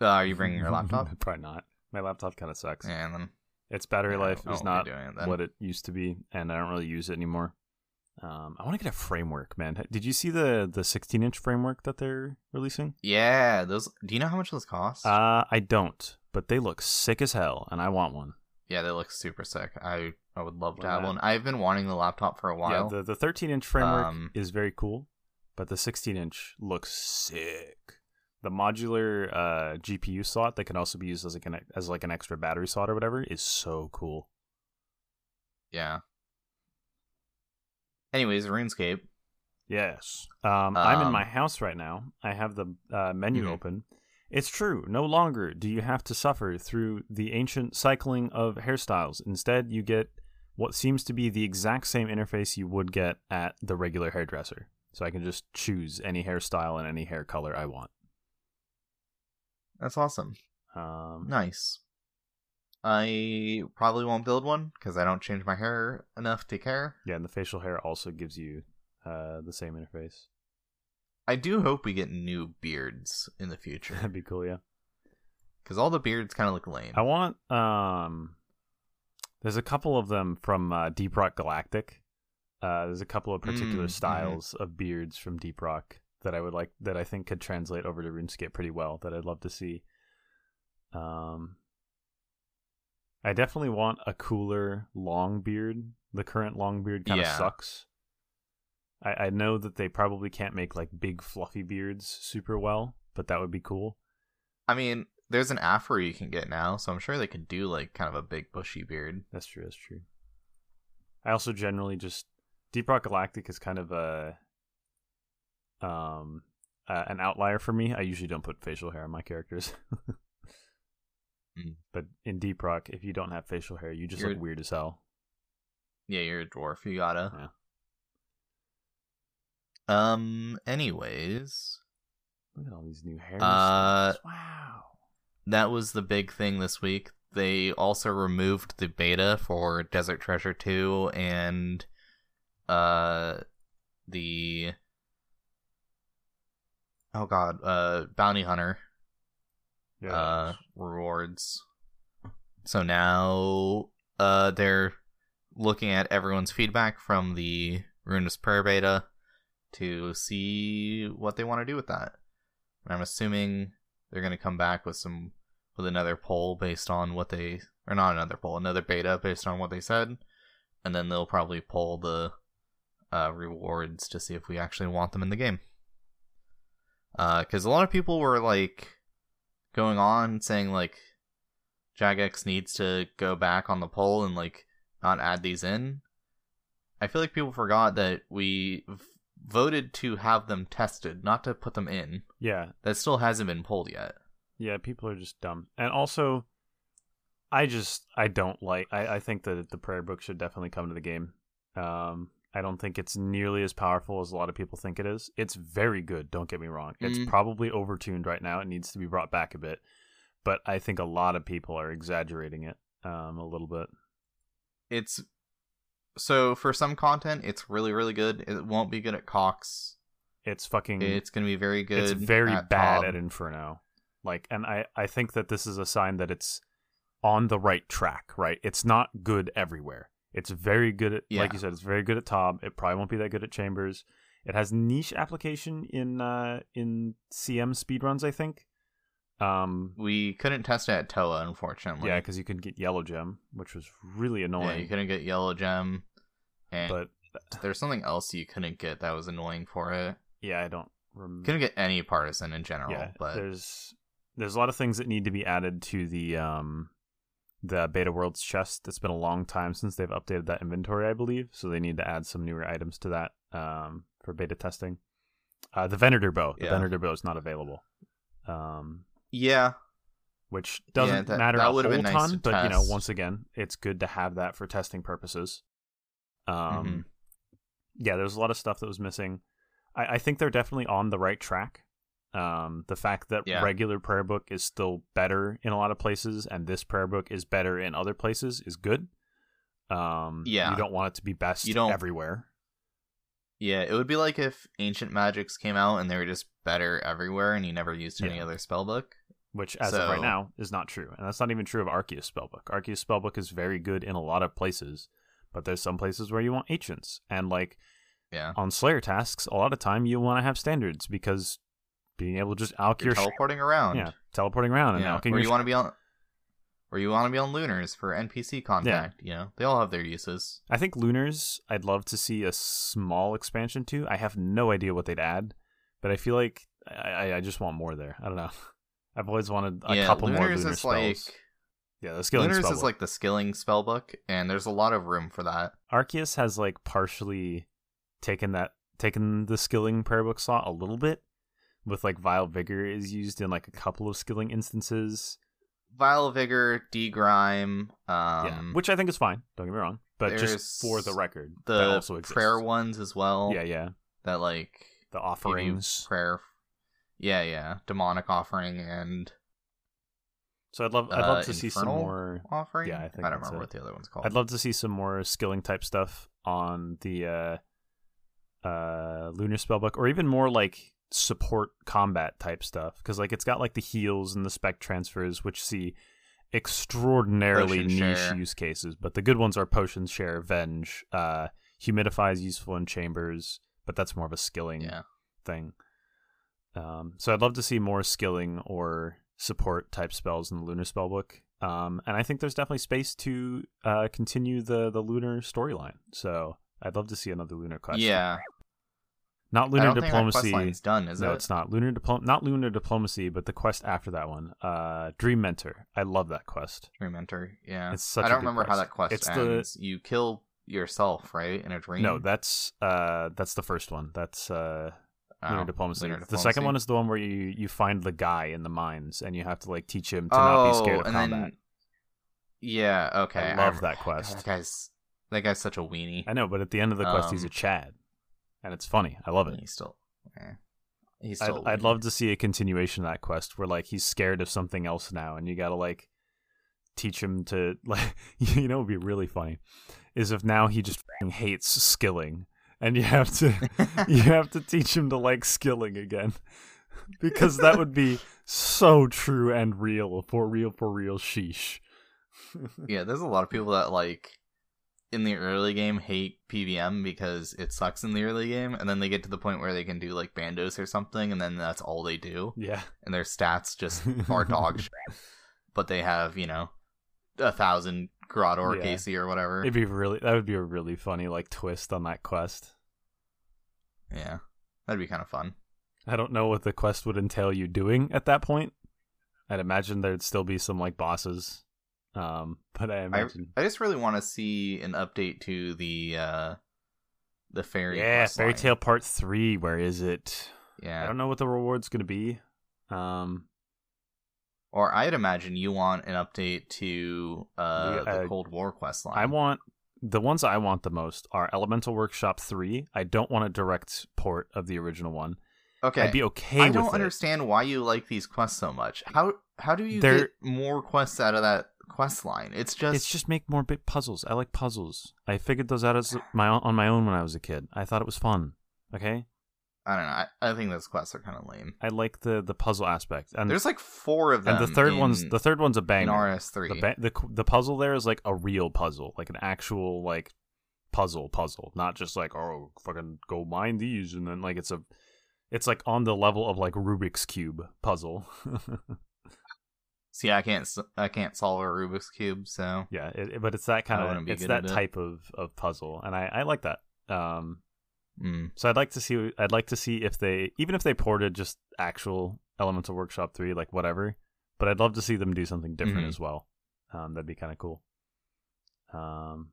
Uh, are you bringing your laptop? Probably not. My laptop kind of sucks. and then Its battery yeah, life is doing it what it used to be, and I don't really use it anymore. Um, I want to get a framework, man. Did you see the the 16 inch framework that they're releasing? Yeah, those. Do you know how much those cost? Uh, I don't, but they look sick as hell, and I want one. yeah, they look super sick. I I would love to have one. I've been wanting the laptop for a while. Yeah, the the 13 inch framework Um, is very cool, but the 16 inch looks sick. The modular uh, GPU slot that can also be used as like an as like an extra battery slot or whatever is so cool. Yeah. Anyways, RuneScape. Yes. Um, I'm in Um, my house right now. I have the uh, menu Mhm. open. It's true. No longer do you have to suffer through the ancient cycling of hairstyles. Instead, you get what seems to be the exact same interface you would get at the regular hairdresser. So I can just choose any hairstyle and any hair color I want. That's awesome. Um, Nice. I probably won't build one because I don't change my hair enough to care. yeah, and the facial hair also gives you uh, the same interface. I do hope we get new beards in the future That'd be cool, yeah. because all the beards kind of look lame. I want um there's a couple of them from uh, Deep Rock Galactic. Uh, there's a couple of particular Mm, mhm. styles of beards from Deep Rock that I would like that I think could translate over to RuneScape pretty well that I'd love to see. Um I definitely want a cooler long beard. The current long beard kind of Yeah. sucks. I, I know that they probably can't make like big fluffy beards super well, but that would be cool. I mean, there's an afro you can get now, so I'm sure they could do like kind of a big bushy beard. That's true. That's true. I also generally just Deep Rock Galactic is kind of a um uh, an outlier for me. I usually don't put facial hair on my characters. Mm. But in Deep Rock, if you don't have facial hair, you just You're- look weird as hell. Yeah, you're a dwarf. You gotta. Yeah. Um. Anyways, Look at all these new hair. Uh, wow. That was the big thing this week. They also removed the beta for Desert Treasure 2 and uh the oh god, uh Bounty Hunter Yeah. uh rewards. So now uh they're looking at everyone's feedback from the Ruinous Prayer beta to see what they want to do with that. I'm assuming they're going to come back with some with another poll based on what they or not another poll, another beta based on what they said, and then they'll probably poll the uh, rewards to see if we actually want them in the game. Because a lot of people were like going on saying like Jagex needs to go back on the poll and like not add these in. I feel like people forgot that we v- voted to have them tested, not to put them in. yeah. That still hasn't been pulled yet. Yeah, people are just dumb. And also I just I don't like I, I think that the prayer book should definitely come to the game. Um I don't think it's nearly as powerful as a lot of people think it is. It's very good, don't get me wrong. It's Mm. probably overtuned right now. It needs to be brought back a bit. But I think a lot of people are exaggerating it um a little bit. It's so for some content, it's really really good. It won't be good at Cox. It's fucking It's going to be very good. It's very at bad Tob. at Inferno. Like, and I I think that this is a sign that it's on the right track. Right, it's not good everywhere. It's very good at, Yeah. like you said, it's very good at Tob. It probably won't be that good at Chambers. It has niche application in uh in CM speedruns, I think. Um, We couldn't test it at Toa, unfortunately. yeah, because you couldn't get Yellow Gem, which was really annoying. Yeah, you couldn't get Yellow Gem, and but there's something else you couldn't get that was annoying for it. yeah, I don't remember. You couldn't get any partisan in general, yeah, but there's there's a lot of things that need to be added to the um the beta worlds chest. It's been a long time since they've updated that inventory, I believe, so they need to add some newer items to that um for beta testing. Uh, the Venator bow, the Yeah. Venator bow is not available, um, yeah, which doesn't Yeah, that- matter that a whole been nice ton. to but you know, once again, it's good to have that for testing purposes. Um, Mhm. yeah, there's a lot of stuff that was missing. I, I think they're definitely on the right track. Um, the fact that Yeah. regular prayer book is still better in a lot of places, and this prayer book is better in other places, is good. Um, Yeah. you don't want it to be best You don't- everywhere. yeah. It would be like if Ancient Magics came out and they were just better everywhere, and you never used any Yeah. other spellbook. Which, as of right now, is not true, and that's not even true of Arceuus spellbook. Arceuus spellbook is very good in a lot of places, but there's some places where you want ancients, and like Yeah, on Slayer tasks, a lot of time you want to have standards because being able to just you're your teleporting around. yeah teleporting around and yeah. alching Or you want to be on, or you want to be on Lunars for NPC contact. Yeah. You know, they all have their uses. I think Lunars, I'd love to see a small expansion to. I have no idea what they'd add, but I feel like I, I- just want more there. I don't know. I've always wanted a yeah, couple more Lunars lunar is spells. like yeah, the skilling Lunars spell is like the skilling spellbook, and there's a lot of room for that. Arceuus has like partially taken that taken the skilling prayer book slot a little bit, with like vile vigor is used in like a couple of skilling instances. Vile Vigor, Degrime, yeah, um, which I think is fine. Don't get me wrong, but just for the record, the also exists. prayer ones as well. Yeah, yeah. That like The offerings. prayer. Yeah, yeah, demonic offering and So I'd love I'd uh, love to see some more. offering. Yeah, I think I don't remember it. what the other one's called. I'd love to see some more skilling type stuff on the uh, uh, lunar spellbook, or even more like support combat type stuff, because like it's got like the heals and the spec transfers, which see extraordinarily Potion niche share. use cases. But the good ones are potion share, venge, uh, humidify is useful in chambers, but that's more of a skilling yeah, thing. Um, so I'd love to see more skilling or support type spells in the Lunar spellbook. Um, and I think there's definitely space to uh, continue the the Lunar storyline. So I'd love to see another Lunar quest. yeah. Not I Lunar think that diplomacy. quest line's done, is no, it? it's not lunar diplom. Not lunar diplomacy, but the quest after that one. Uh, Dream Mentor. I love that quest. Dream Mentor. Yeah, It's such I don't remember how that quest It's the- ends. You kill yourself, right, in a dream. No, that's uh, that's the first one. That's uh, Oh, lunar diplomacy. The second one is the one where you you find the guy in the mines and you have to like teach him to not be scared of Oh, and combat. then yeah, okay. I love rem- that God, quest. That guy's that guy's such a weenie. I know, but at the end of the quest, he's a Um, Chad, and it's funny. I love it. He's still, eh. he's I'd, still. a I'd love to see a continuation of that quest where like he's scared of something else now, and you gotta like teach him to like you know, it'd be really funny is if now he just hates skilling, and you have to you have to teach him to like skilling again, because that would be so true and real for real for real. Sheesh. Yeah, there's a lot of people that like in the early game hate PVM because it sucks in the early game, and then they get to the point where they can do like bandos or something, and then that's all they do, yeah. and their stats just are dog shit. But they have you know a thousand Grador Yeah. Casey or whatever. It'd be really that would be a really funny like twist on that quest. yeah, that'd be kind of fun. I don't know what the quest would entail you doing at that point. I'd imagine there'd still be some like bosses. Um, but I I, imagine I just really want to see an update to the uh the fairy. Yeah, Fairy line. Tale Part 3, where is it? Yeah, I don't know what the reward's going to be. Um, or I'd imagine you want an update to uh, the uh, Cold War quest line. I want the ones I want the most are Elemental Workshop 3. I don't want a direct port of the original one. Okay, I'd be okay I don't it. understand why you like these quests so much. How how do you They're- get more quests out of that quest line? It's just It's just make more bit puzzles. I like puzzles. I figured those out as my on my own when I was a kid. I thought it was fun. Okay, I don't know. I, I think those quests are kind of lame. I like the the puzzle aspect. And There's like four of them. and the third in, one's the third one's a in banger. RS three. The, ba- the the puzzle there is like a real puzzle, like an actual like puzzle puzzle, not just like oh fucking go mine these and then like it's a it's like on the level of like Rubik's cube puzzle. See, I can't I can't solve a Rubik's cube, so yeah, it, but it's that kind of it's that at it. type of of puzzle, and I I like that. Um, mm. so I'd like to see I'd like to see if they even if they ported just actual Elemental Workshop three like whatever, but I'd love to see them do something different Mhm. as well. Um, that'd be kind of cool. Um,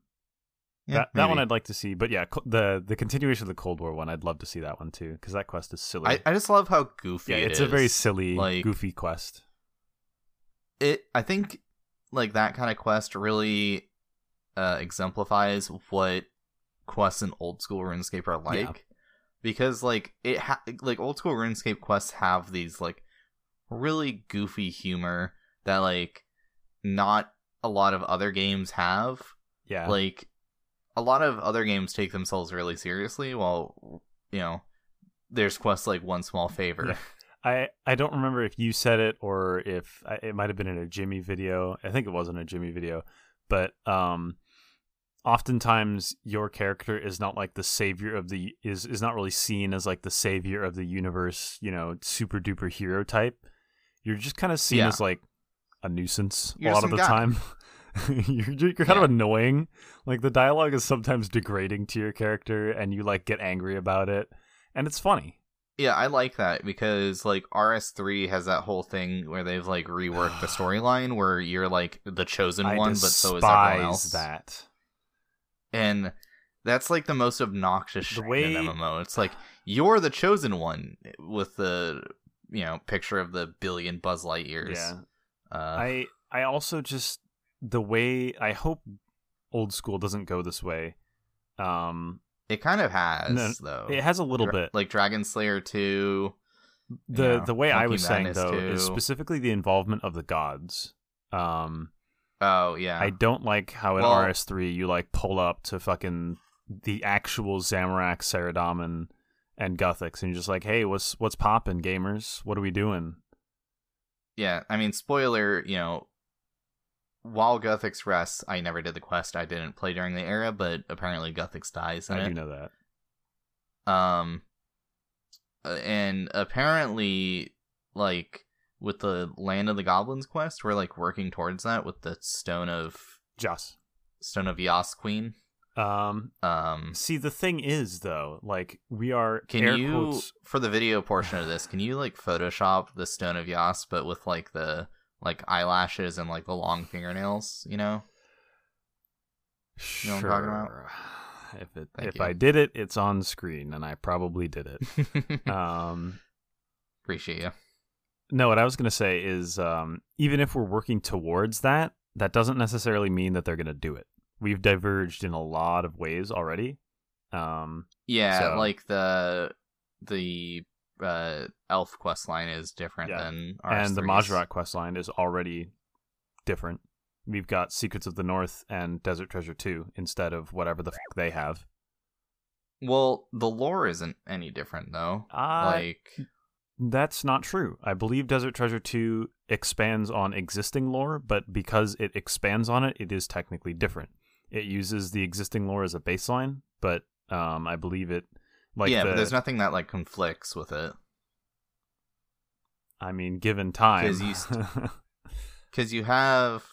yeah, that that one. I'd like to see, but yeah, co- the the continuation of the Cold War one, I'd love to see that one too, because that quest is silly. I, I just love how goofy yeah, it it's a very silly, Like- goofy quest. It i think like that kind of quest really uh exemplifies what quests in old school runescape are like Yeah. because like it ha- like old school runescape quests have these like really goofy humor that like not a lot of other games have Yeah, like a lot of other games take themselves really seriously while you know there's quests like one small favor. I I don't remember if you said it or if I- it might have been in a Jimmy video. I think it was in a Jimmy video, but um, oftentimes your character is not like the savior of the is is not really seen as like the savior of the universe. You know, super duper hero type. You're just kind of seen Yeah. as like a nuisance You're a lot of the guy. time. you're you're kind Yeah. of annoying. Like the dialogue is sometimes degrading to your character, and you like get angry about it, and it's funny. Yeah, I like that because like RS3 has that whole thing where they've like reworked the storyline where you're like the chosen I one, but so is everyone else. that. And That's like the most obnoxious The shit way- in MMO. It's like you're the chosen one with the you know picture of the billion Buzz Lightyears. Yeah. Uh, I I also just the way I hope old school doesn't go this way. Um, it kind of has No, though. it has a little Dra- bit. like Dragon Slayer two. the you know, the way I Monkey was saying Madness though is specifically the involvement of the gods. Um, Oh yeah. I don't like how in Well- RS3 you like pull up to fucking the actual Zamorak, Saradomin, and Guthix, and you're just like, hey, what's what's poppin', gamers? What are we doing? Yeah, I mean, spoiler, you know, while Guthix rests, I never did the quest. I didn't play during the era, but apparently Guthix dies I it. do know that. Um, uh, and apparently, like with the Land of the Goblins quest, we're like working towards that with the Stone of Jas. Stone of Yas Queen. Um, Um, see, the thing is, though, like we are can you quotes, for the video portion of this? Can you like Photoshop the Stone of Yas, but with like the like eyelashes and like the long fingernails? You know. You know what I'm talking about? Sure. If it Thank if you. I did it, it's on screen, and I probably did it. um, Appreciate you. no, what I was gonna say is, um, even if we're working towards that, that doesn't necessarily mean that they're gonna do it. We've diverged in a lot of ways already. Um, Yeah, So- like the the uh elf quest line is different Yeah. than and the RS3's. Mahjarrat is already different. We've got Secrets of the North and Desert Treasure 2 instead of whatever the fuck they have. Well, the lore isn't any different though. Uh, like That's not true. I believe Desert Treasure 2 expands on existing lore, but because it expands on it, it is technically different. It uses the existing lore as a baseline, but um, I believe it like yeah, the, but there's nothing that like conflicts with it I mean, given time, 'Cause you st- because you have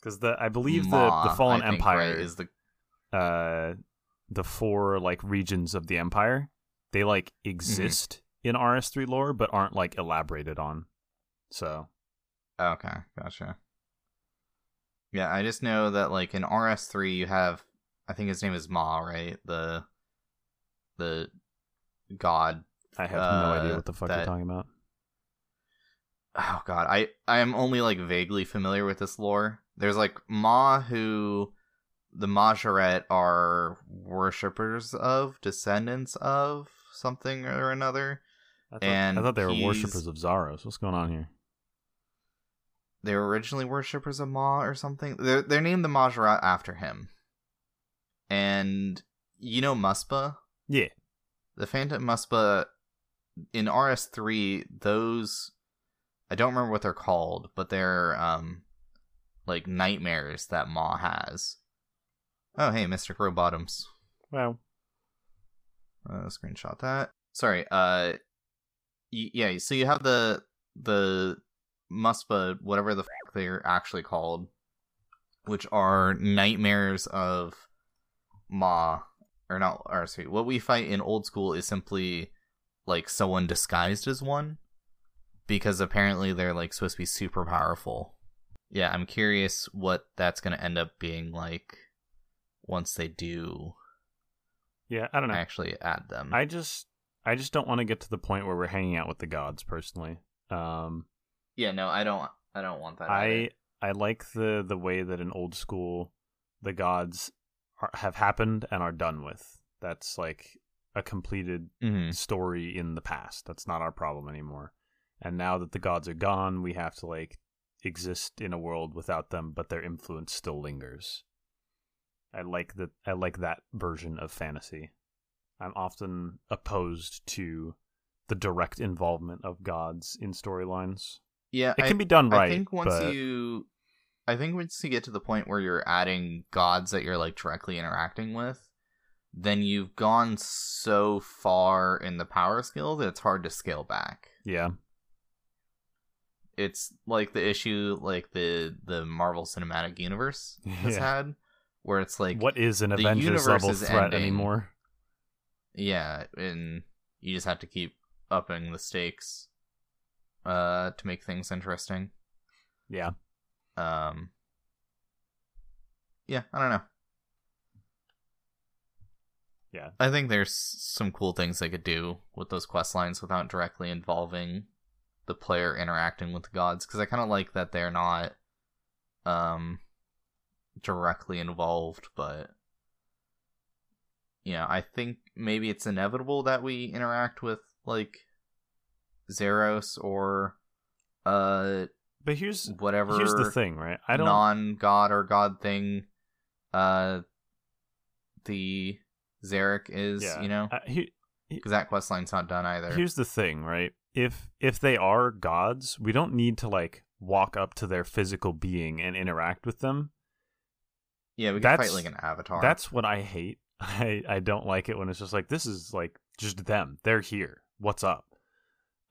because the I believe Maw, the the Fallen think, Empire right, is the uh the four like regions of the empire they like Mm-hmm. exist in rs3 lore but aren't like elaborated on so okay, gotcha. Yeah, I just know that like in RS3 you have I think his name is Mah, right? The the god i have no idea Uh, what the fuck you're talking about. Oh god. I i am only like vaguely familiar with this lore. There's like Mah who the Mahjarrat are worshippers of descendants of something or another. I thought, And I thought they were worshippers of zaros. What's going on here? They were originally worshippers of Mah or something. They're, they're named the Mahjarrat after him. And you know Muspah yeah. The phantom Muspah in rs3 those i don't remember what they're called but they're um like nightmares that Mah has. Oh hey mr crow bottoms well uh, screenshot that. Sorry uh y- yeah so you have the the Muspah whatever the fuck they're actually called which are nightmares of Mah or not or sorry what we fight in old school is simply like someone disguised as one because apparently they're like supposed to be super powerful yeah i'm curious what that's going to end up being like once they do yeah i don't know actually add them i just i just don't want to get to the point where we're hanging out with the gods personally um Yeah, no, I don't. I don't want that. I either. I like the the way that in old school the gods are, have happened and are done with. That's like a completed Mhm. story in the past. That's not our problem anymore. And now that the gods are gone, we have to like exist in a world without them, but their influence still lingers. I like that I like that version of fantasy. I'm often opposed to the direct involvement of gods in storylines. Yeah, It I, can be done right. I think once but- you, I think once you get to the point where you're adding gods that you're like directly interacting with, then you've gone so far in the power scale that it's hard to scale back. Yeah. It's like the issue, like the the Marvel Cinematic Universe has Yeah. had, where it's like what is an Avengers level threat ending. anymore? Yeah, and you just have to keep upping the stakes uh to make things interesting. Yeah. Um Yeah, I don't know. Yeah. I think there's some cool things they could do with those quest lines without directly involving the player interacting with the gods because I kind of like that they're not um directly involved, but yeah, I think maybe it's inevitable that we interact with like Zaros or uh But here's whatever here's the thing, right? I don't non-god or god thing uh the Zarek is, yeah. you know? Uh, he- Because that quest line's not done either. Here's the thing, right? If if they are gods, we don't need to like walk up to their physical being and interact with them. yeah, we can that's- fight like an avatar. That's what I hate. I I don't like it when it's just like this is like just them. They're here. What's up?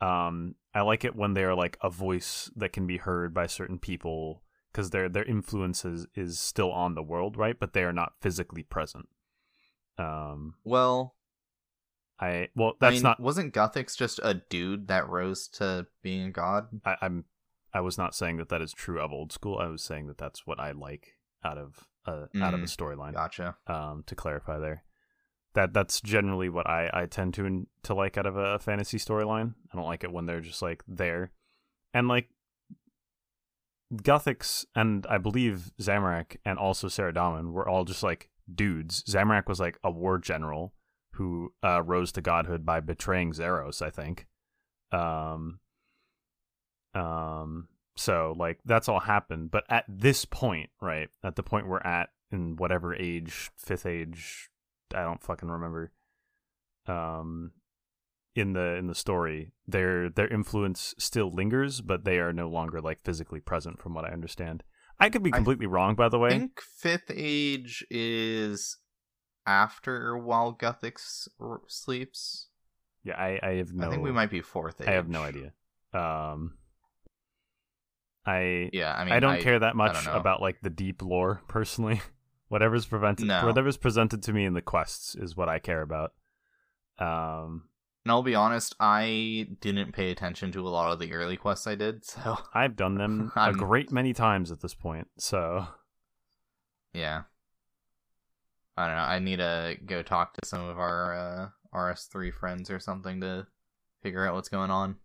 Um I like it when they're like a voice that can be heard by certain people because their their influence is, is still on the world, right? But they are not physically present. Um well, I well I that's mean, not wasn't Guthix just a dude that rose to being a god? I, I'm I was not saying that that is true of old school. I was saying that that's what I like out of uh, out of a Mm, storyline. Gotcha. Um, to clarify there, that that's generally what I I tend to to like out of a, fantasy storyline. I don't like it when they're just like there, and like Guthix and I believe Zamorak and also Sarah Saradomin were all just like dudes. Zamorak was like a war general who uh, rose to godhood by betraying Zaros, I think. Um, um, so like that's all happened, but at this point, right, at the point we're at in whatever age, fifth age, I don't fucking remember. Um, in the in the story, their their influence still lingers, but they are no longer like physically present, from what I understand. I could be I completely wrong, by the I way. think fifth age is after while Guthix r- sleeps. Yeah, I, I have no. I think we might be fourth age. I have no idea. Um, I Yeah, I mean, I don't care that much about like the deep lore personally. whatever's prevented, No. whatever's presented to me in the quests is what I care about. Um, And I'll be honest, I didn't pay attention to a lot of the early quests I did, so I've done them a great many times at this point, so yeah. I don't know. I need to go talk to some of our uh, RS3 friends or something to figure out what's going on.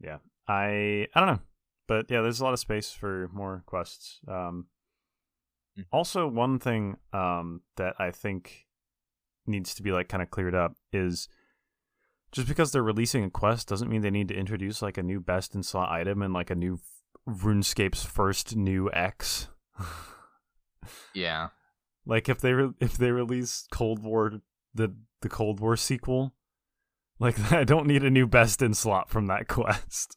Yeah, I I don't know, but yeah, there's a lot of space for more quests. Um. Also, one thing um that I think needs to be like kind of cleared up is just because they're releasing a quest doesn't mean they need to introduce like a new best in slot item and like a new RuneScape's first new X. Yeah. like if they re- if they release Cold War the the Cold War sequel, like I don't need a new best in slot from that quest.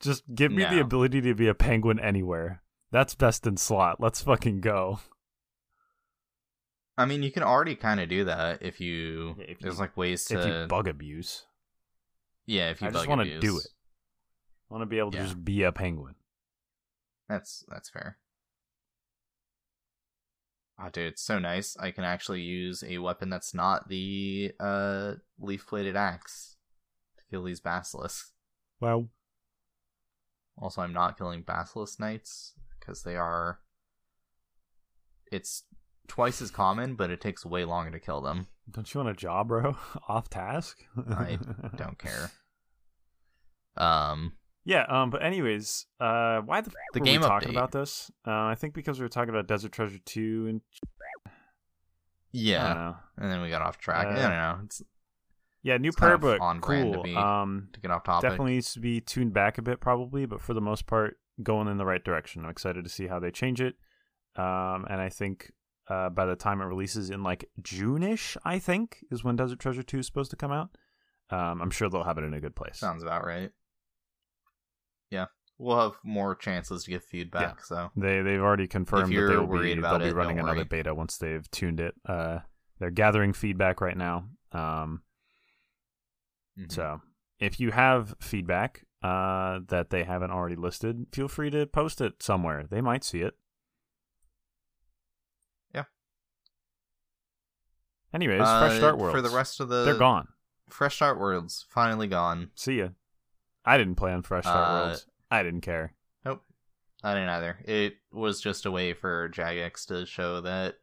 Just give me the ability to be a penguin anywhere. That's best in slot. Let's fucking go. I mean, you can already kind of do that if you. Yeah, if there's like ways to. If you bug abuse, yeah, if you I just want want to do it. I want to be able to Yeah. just be a penguin. That's that's fair. Oh, dude, it's so nice. I can actually use a weapon that's not the uh leaf bladed axe to kill these basilisks. Wow. Also, I'm not killing basilisk knights because they are. It's twice as common, but it takes way longer to kill them. Don't you want a job, bro? Off task? I Don't care. Um, Yeah, um, but anyways, uh, why the, f- The game we talking about this? Uh, I think because we were talking about Desert Treasure 2 and yeah, and then we got off track. I Uh, don't know. It's Yeah, new It's prayer book. on brand to Cool. be Um, to get off topic. definitely needs to be tuned back a bit, probably, but for the most part, going in the right direction. I'm excited to see how they change it. Um, and I think uh, by the time it releases in like June-ish, I think is when Desert Treasure 2 is supposed to come out. Um, I'm sure they'll have it in a good place. Sounds about right. Yeah, we'll have more chances to get feedback. So They they've already confirmed that they will worried be about they'll be it, running another beta once they've tuned it. Uh, they're gathering feedback right now. Um, mhm. so if you have feedback uh that they haven't already listed, feel free to post it somewhere. They might see it. Yeah. Anyways, Uh, fresh start worlds for the rest of the they're gone. Fresh start worlds finally gone. See ya. I didn't play on fresh start Uh, worlds. I didn't care. Nope. I didn't either. It was just a way for Jagex to show that,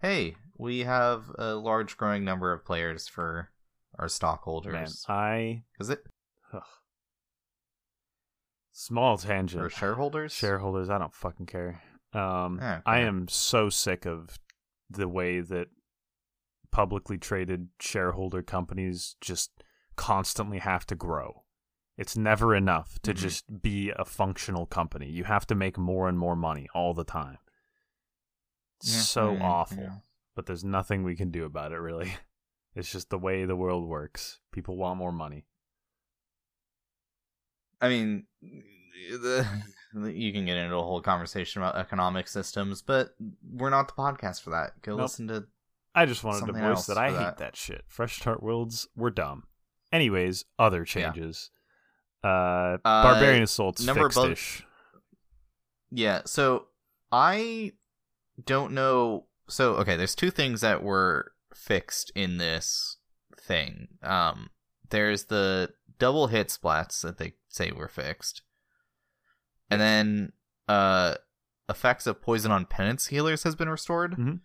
hey, we have a large growing number of players for our stockholders. Man. I Is it ugh. Small for tangent. shareholders? Shareholders, I don't fucking care. Um, Yeah, I am so sick of the way that publicly traded shareholder companies just constantly have to grow. It's never enough to Mhm. just be a functional company. You have to make more and more money all the time. It's Yeah, so mm, awful. yeah. But there's nothing we can do about it, really. It's just the way the world works. People want more money. I mean, the, you can get into a whole conversation about economic systems, but we're not the podcast for that. Go Nope. listen to. I just wanted to voice that I hate that. that shit. Fresh Start Worlds were dumb. Anyways, other Yeah. changes. Uh, Uh, Barbarian Assault's number fixed. Yeah, so I don't know. So okay, there's two things that were fixed in this thing. Um, there's the double hit splats that they say were fixed, and then uh, effects of poison on penance healers has been restored. Mhm.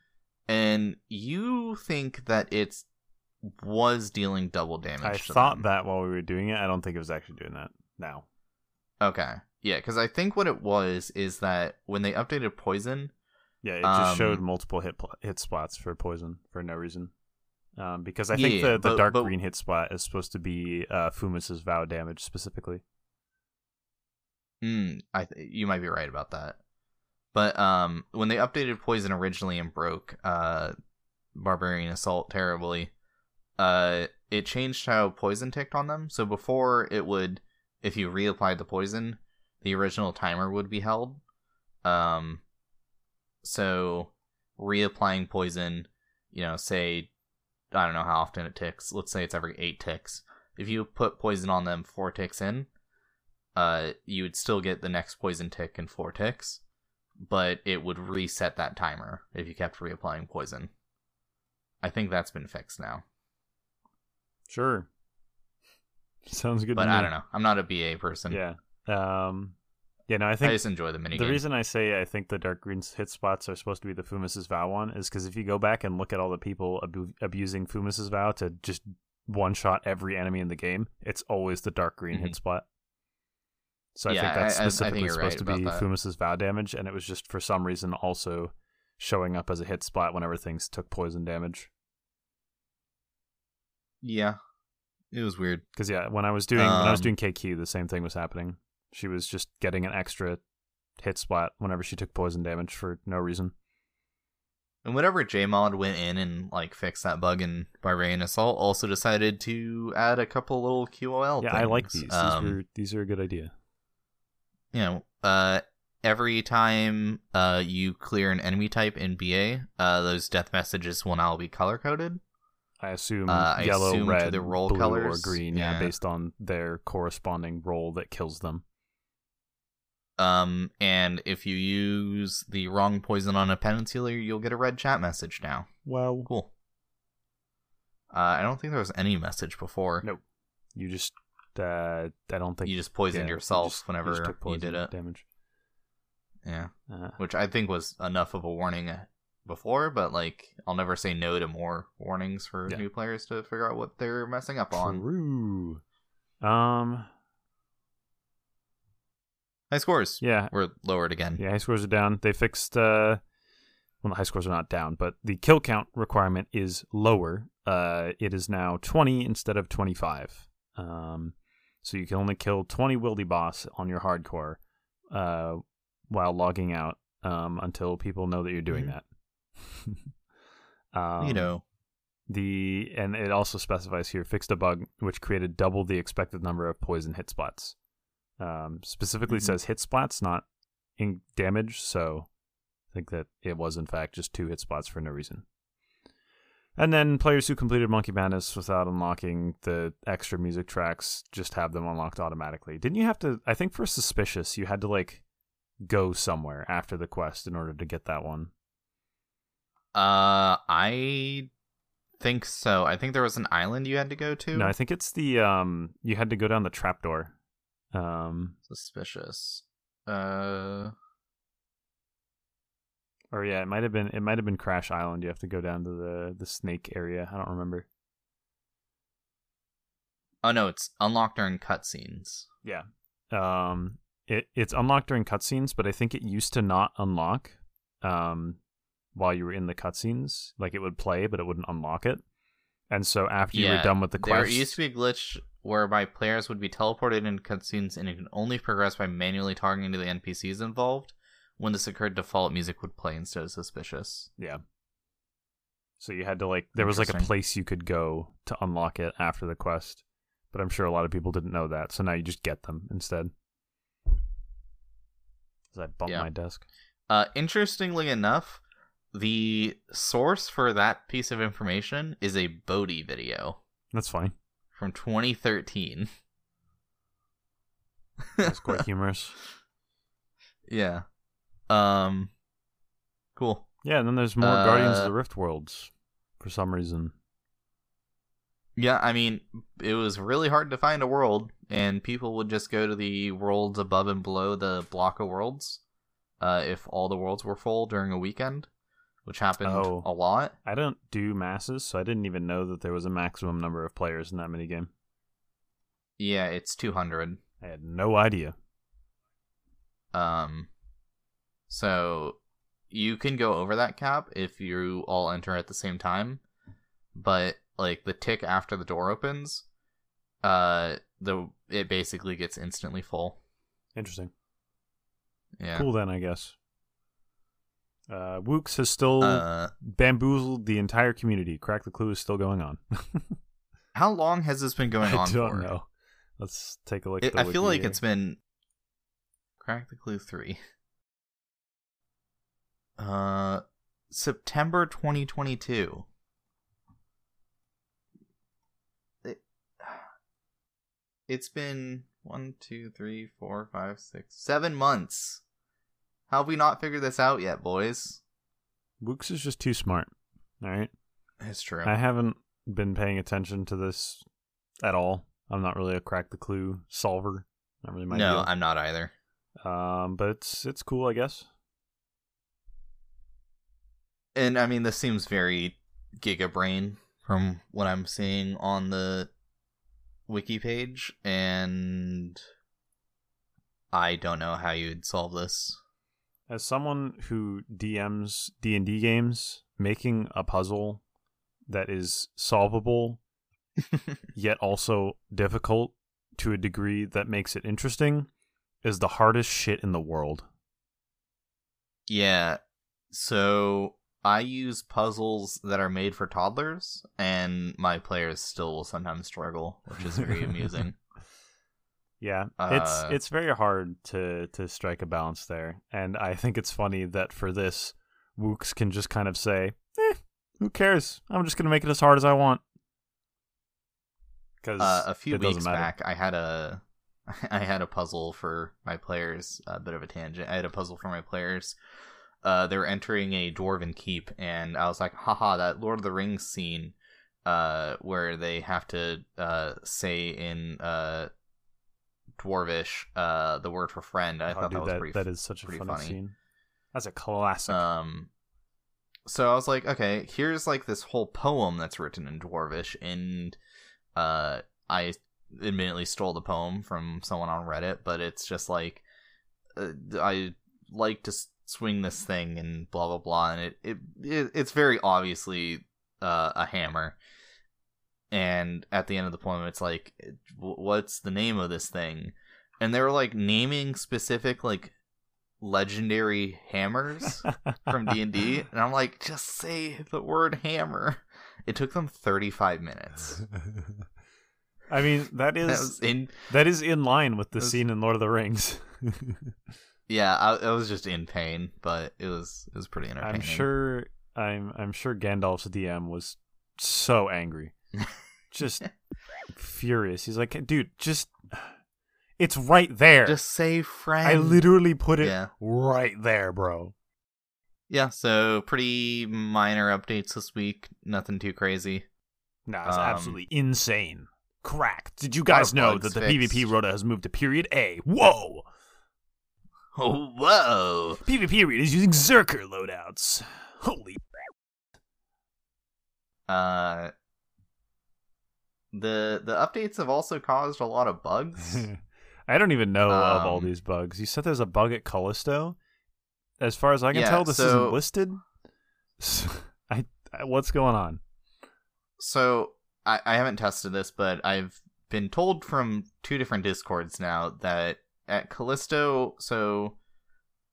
And you think that it's was dealing double damage. I thought them. that while we were doing it. I don't think it was actually doing that now. Okay, yeah, because I think what it was is that when they updated poison, Yeah, it just showed Um, multiple hit pl- hit spots for poison for no reason. Um, because I think the, the but- dark but- green hit spot is supposed to be uh, Fumus's vow damage specifically. Mm, I th- you might be right about that. But um, when they updated poison originally and broke uh, barbarian assault terribly, uh, it changed how poison ticked on them. So before it would, if you reapplied the poison, the original timer would be held. Um, so reapplying poison, you know, say I don't know how often it ticks. Let's say it's every eight ticks. If you put poison on them four ticks in, uh, you would still get the next poison tick in four ticks, but it would reset that timer if you kept reapplying poison. I think that's been fixed now, Sure. Sounds good but to me. I don't know. I'm not a BA person. Yeah. Um, yeah, no, I think I just enjoy the minigame. the reason I say I think the dark green hit spots are supposed to be the Fumus's vow one is because if you go back and look at all the people abu- abusing Fumus's vow to just one shot every enemy in the game, it's always the dark green hit Mhm. spot. So I Yeah, think that's I- I- I think specifically supposed right to be. Fumus's vow damage, and it was just for some reason also showing up as a hit spot whenever things took poison damage. yeah, it was weird. Because yeah, when I was doing when I was Um, doing KQ, the same thing was happening. She was just getting an extra hit spot whenever she took poison damage for no reason. And whatever Jmod went in and like fixed that bug in Barbarian Assault, also decided to add a couple little QOL. Yeah, I like these. Um, these, are, these are a good idea. You know, uh, every time uh you clear an enemy type in BA, uh, those death messages will now be color coded. I assume uh, I yellow, assume red, the role blue, colors, or green. Yeah. yeah. based on their corresponding role that kills them. Um, and if you use the wrong poison on a penance healer, you'll get a red chat message now. Well, Cool. Uh, I don't think there was any message before. Nope. you just uh, I don't think You just poisoned yeah, yourself just- whenever took you did it. damage. Yeah. Uh, which I think was enough of a warning before, but like I'll never say no to more warnings for Yeah. new players to figure out what they're messing up on. True. Um. High scores Yeah. were lowered again. Yeah. High scores are down. They fixed. uh Well, the high scores are not down, but the kill count requirement is lower. Uh, it is now twenty instead of twenty-five. Um, so you can only kill twenty wildy boss on your hardcore, uh, while logging out. Um, until people know that you're doing Mhm. that. um, you know, the and it also specifies here fixed a bug which created double the expected number of poison hit spots. Um, specifically Mhm. says hit spots, not in damage. So I think that it was in fact just two hit spots for no reason. And then players who completed Monkey Madness without unlocking the extra music tracks just have them unlocked automatically. Didn't you have to? I think for suspicious, you had to like go somewhere after the quest in order to get that one. uh, I think so. I think there was an island you had to go to. No, I think it's the um. You had to go down the trapdoor. Um, Suspicious. Uh, Or yeah, it might have been it might have been Crash Island. You have to go down to the the snake area. I don't remember. Oh no, it's unlocked during cutscenes. Yeah. Um it it's unlocked during cutscenes, but I think it used to not unlock um while you were in the cutscenes. Like it would play, but it wouldn't unlock it. And so after you were done with the quest, there used to be a glitch whereby players would be teleported into cutscenes and it can only progress by manually talking to the NPCs involved. When this occurred, default music would play instead of suspicious. yeah. So you had to like there was like a place you could go to unlock it after the quest. But I'm sure a lot of people didn't know that. So now you just get them instead. As I bump Yeah. my desk. Uh, interestingly enough, the source for that piece of information is a Bodhi video That's fine. from 2013. That's quite humorous. Yeah. Um. Cool. Yeah, and then there's more Guardians of Uh, the Rift worlds for some reason. Yeah, I mean, it was really hard to find a world, and people would just go to the worlds above and below the block of worlds, uh, if all the worlds were full during a weekend, which happened Oh. a lot. I don't do masses, so I didn't even know that there was a maximum number of players in that minigame. Yeah, it's 200. I had no idea. Um, so you can go over that cap if you all enter at the same time, but like the tick after the door opens, uh, the it basically gets instantly full. Interesting. Yeah. Cool then, I guess. Uh, Wooks has still Uh, bamboozled the entire community. Crack the clue is still going on. how long has this been going I on I don't for? know. Let's take a look. It, at the I feel like here. it's been crack the clue three. Uh, September 2022. It, it's been one, two, three, four, five, six, seven months. How have we not figured this out yet, boys? Wooks is just too smart. All right. It's true. I haven't been paying attention to this at all. I'm not really a crack the clue solver. Not really my no, deal. I'm not either. Um, but it's it's cool, I guess. And I mean, this seems very Giga Brain from what I'm seeing on the wiki page, and I don't know how you'd solve this. As someone who DMs D and D games, making a puzzle that is solvable yet also difficult to a degree that makes it interesting is the hardest shit in the world. yeah, so I use puzzles that are made for toddlers, and my players still will sometimes struggle, which is very amusing. Yeah, Uh, it's it's very hard to to strike a balance there, and I think it's funny that for this, Wooks can just kind of say, "Eh, who cares? I'm just gonna make it as hard as I want." Because uh, a few weeks back i had a i had a puzzle for my players a bit of a tangent i had a puzzle for my players uh they were entering a dwarven keep and i was like haha that lord of the rings scene uh where they have to uh say in uh dwarvish uh the word for friend i Oh, thought dude, that was that, pretty that is such a funny, funny. scene. That's a classic. um so i was like okay here's like this whole poem that's written in dwarvish and uh i admittedly stole the poem from someone on reddit but it's just like uh, i like to swing this thing and blah blah blah and it, it, it it's very obviously uh, a hammer and at the end of the poem it's like what's the name of this thing and they were like naming specific like legendary hammers from D&D and I'm like just say the word hammer. It took them 35 minutes. I mean, that That is was in that is in line with the scene in Lord of the Rings. yeah, I, I was just in pain, but it was it was pretty entertaining. I'm sure I'm I'm sure Gandalf's DM was so angry. Just furious. He's like, "Dude, just it's right there. just say friend. I literally put it Yeah. right there, bro." Yeah, so pretty minor updates this week. Nothing too crazy. Nah, it's Um, absolutely insane. Crack. Did you guys know that the fixed. PvP rota has moved to period A? Whoa. Oh, whoa! PvP is using Zerker loadouts. Holy. Uh, the the updates have also caused a lot of bugs. I don't even know of all Um, these bugs. You said there's a bug at Callisto. As far as I can Yeah, tell, this so- isn't listed. I, I what's going on? so I, I haven't tested this, but I've been told from two different discords now that at Callisto, so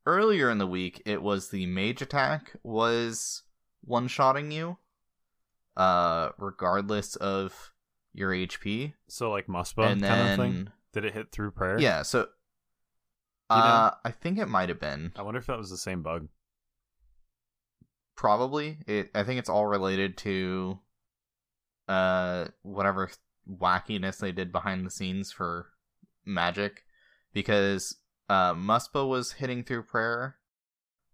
earlier in the week, it was the mage attack was one shotting you, uh, regardless of your HP, So like Muspah and kind of thing. Did it hit through prayer? yeah, so. You know? Uh, I think it might have been. I wonder if that was the same bug. Probably. It. I think it's all related to, uh, whatever wackiness they did behind the scenes for magic, because uh, Muspah was hitting through prayer,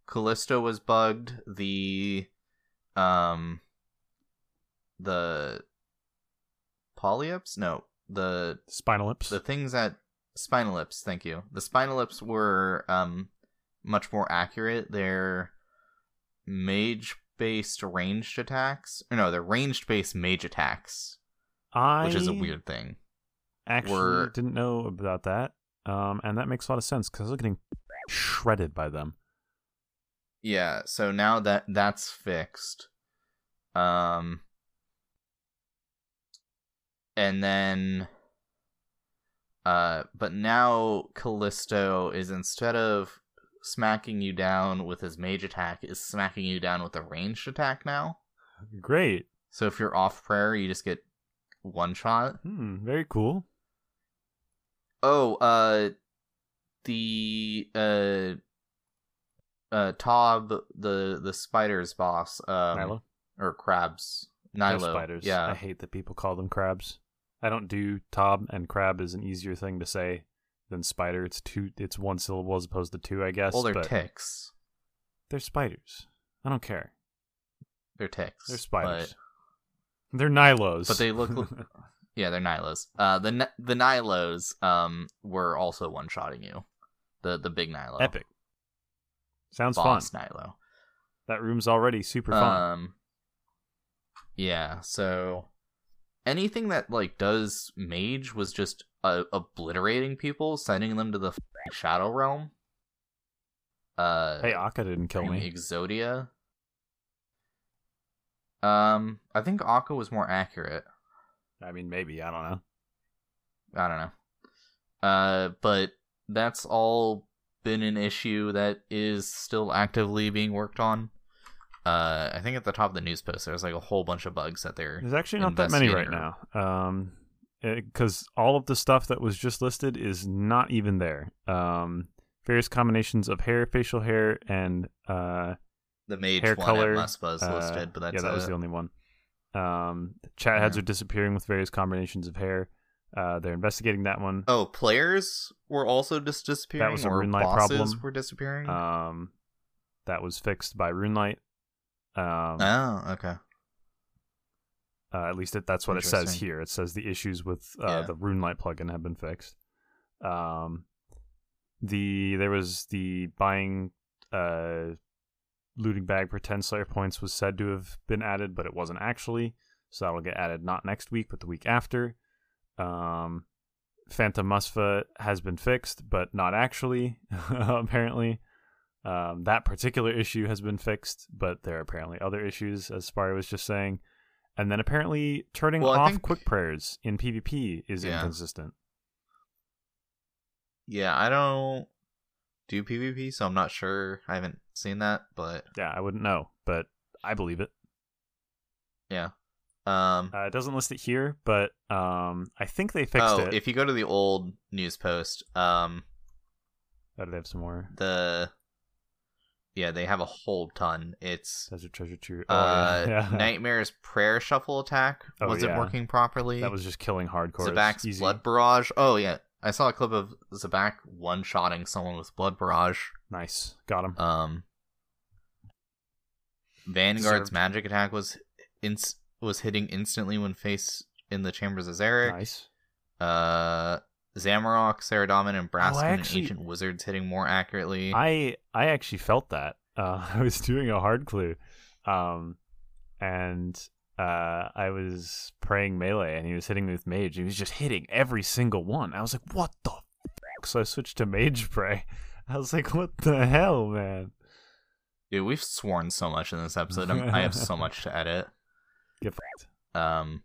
Callisto was bugged. The, um, the polyips. No, the Spinolyps. the things that Spinolyps thank you the Spinolyps were um much more accurate they're mage based ranged attacks or no they're ranged based mage attacks I which is a weird thing actually were- didn't know about that. Um, and that makes a lot of sense because I was getting shredded by them. yeah so now that that's fixed um and then uh but now callisto is instead of smacking you down with his mage attack is smacking you down with a ranged attack now Great. so if you're off prayer you just get one shot Hmm, very cool. Oh uh the uh uh tob the the spiders boss um Nylo. or crabs Nylo. spiders. Yeah. I hate that people call them crabs. I don't do tob and crab is an easier thing to say than spider. It's two. It's one syllable as opposed to two, I guess. well, they're ticks. they're spiders. I don't care. They're ticks. They're spiders. But, They're Nylos. but they look. yeah, they're Nylos. Uh, the the Nylos um were also one shotting you. The the big Nylo. epic. Sounds Boss fun. Nylo. That room's already super fun. Um. Yeah. So anything that like does mage was just uh, obliterating people, sending them to the shadow realm. Uh. hey, Akkha didn't kill me. Exodia. Um, I think Akkha was more accurate. I mean, maybe I don't know. I don't know. Uh, but that's all been an issue that is still actively being worked on. Uh, I think at the top of the news post there's like a whole bunch of bugs that they're There's actually not that many right now. Um, because all of the stuff that was just listed is not even there. Um, various combinations of hair, facial hair, and uh, the mage hair one color, at is uh, listed, but that's yeah, that was the only one. Um, chat heads Yeah. are disappearing with various combinations of hair. Uh, they're investigating that one. Oh, players were also just disappearing. That was a or Runelite bosses problem. were disappearing. Um, that was fixed by RuneLite. Um, oh, okay. Uh, at least it, that's what it says here. It says the issues with uh, Yeah. the RuneLite plugin have been fixed. Um, the there was the buying uh, looting bag for ten Slayer points was said to have been added, but it wasn't actually. So that'll get added not next week, but the week after. Um, Phantom Muspah has been fixed, but not actually. apparently, um, that particular issue has been fixed, but there are apparently other issues, as Sparre was just saying. And then apparently turning Well, off think- quick prayers in PvP is Yeah. inconsistent. Yeah, I don't do PvP, so I'm not sure. I haven't seen that, but Yeah, I wouldn't know, but I believe it. yeah. Um. Uh, it doesn't list it here, but um, I think they fixed oh, it. if you go to the old news post, um, oh, do they have some more? the yeah, they have a whole ton. It's Desert Treasure Tree. Oh, uh, yeah. yeah. Nightmare's prayer shuffle attack Oh, wasn't yeah. working properly. that was just killing hardcore. Zebak's blood barrage. Oh yeah, I saw a clip of Zebak one shotting someone with blood barrage. Nice. Got him. Um, Vanguard's Deserved. magic attack was ins- was hitting instantly when faced in the chambers of Xeric. nice. Uh, Zamorak, Saradomin, and Braskin Oh, I and Ancient Wizards hitting more accurately. I I actually felt that. Uh, I was doing a hard clue, um, and uh, I was praying melee, and he was hitting me with mage. He was just hitting every single one. I was like, "What the?" F-? So I switched to mage pray. I was like, "What the hell, man?" Dude, we've sworn so much in this episode. I'm, I have so much to edit. Get fucked. Um,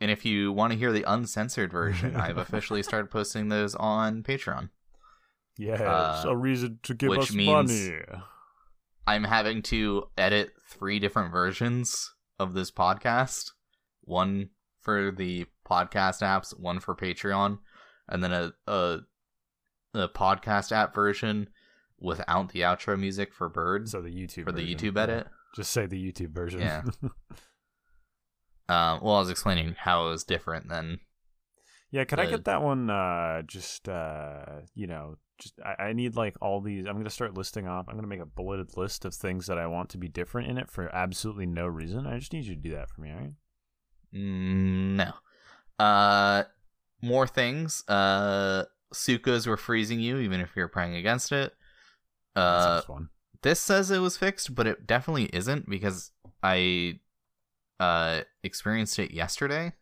and if you want to hear the uncensored version, I've officially started posting those on Patreon. Yeah, Uh, a reason to give which us means- money. I'm having to edit three different versions of this podcast one for the podcast apps, one for Patreon, and then a, a, a podcast app version without the outro music for birds So the YouTube for the version, YouTube yeah. edit. Just say the YouTube version. Yeah. Um, well, I was explaining how it was different than Yeah, could I get that one? Uh, just uh, you know, just I, I need like all these. I'm gonna start listing off. I'm gonna make a bulleted list of things that I want to be different in it for absolutely no reason. I just need you to do that for me, all right? Mm, no. Uh, more things. Uh, Sukas were freezing you even if you're praying against it. Uh, this says it was fixed, but it definitely isn't because I uh experienced it yesterday.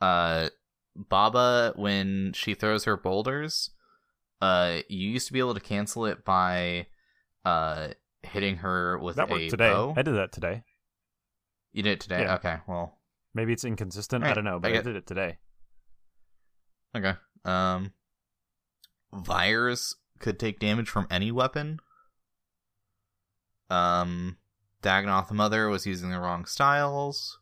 Uh, Baba when she throws her boulders, uh, you used to be able to cancel it by uh hitting her with That a worked today. bow. I did that today. You did it today. Yeah. Okay, well, Maybe it's inconsistent. I don't know, but I I, did it today. Okay. Um Vyres could take damage from any weapon. Um Dagannoth Mother was using the wrong styles.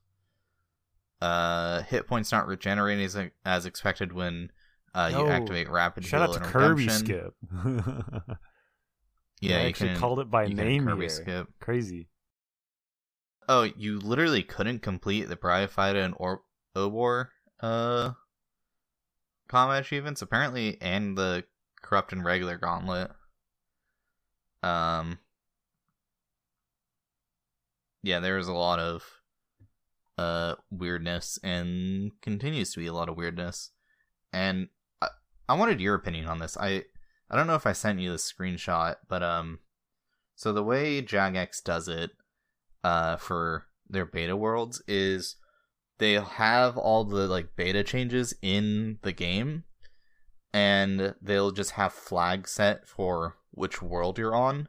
Uh hit points not regenerating as, as expected when uh, you activate rapid Shout out to Kirby. Skip. Yeah, I actually can- called it by name Kirby here. skip. Crazy. Oh, you literally couldn't complete the Bryophyta and or- Obor uh combat achievements apparently and the corrupt and regular gauntlet. Um Yeah, there was a lot of uh weirdness and continues to be a lot of weirdness. And I, wanted your opinion on this. I I don't know if I sent you the screenshot, but um so the way Jagex does it uh for their beta worlds is they have all the like beta changes in the game and they'll just have flags set for which world you're on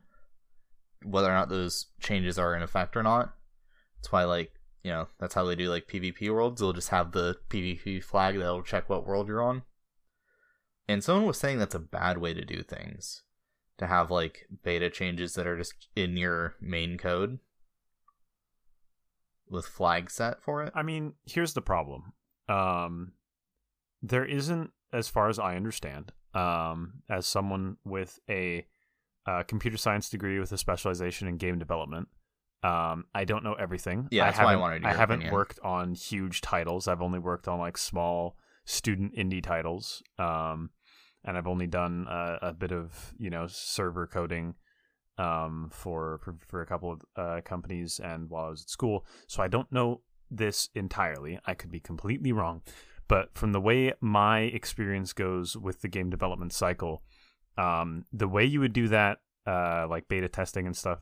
whether or not those changes are in effect or not. That's why like you know that's how they do like pvp worlds. They'll just have the pvp flag that'll check what world you're on and someone was saying that's a bad way to do things to have like beta changes that are just in your main code with flag set for it. I mean, here's the problem. Um, there isn't, as far as I understand, um, as someone with a uh, computer science degree with a specialization in game development, um, I don't know everything. Yeah, that's why I haven't- wanted I haven't opinion. worked on huge titles. I've only worked on like small student indie titles. Um, and I've only done a, a bit of you know server coding um, for, for for a couple of uh, companies and while I was at school. So I don't know this entirely. I could be completely wrong, but from the way my experience goes with the game development cycle, um, the way you would do that, uh, like beta testing and stuff,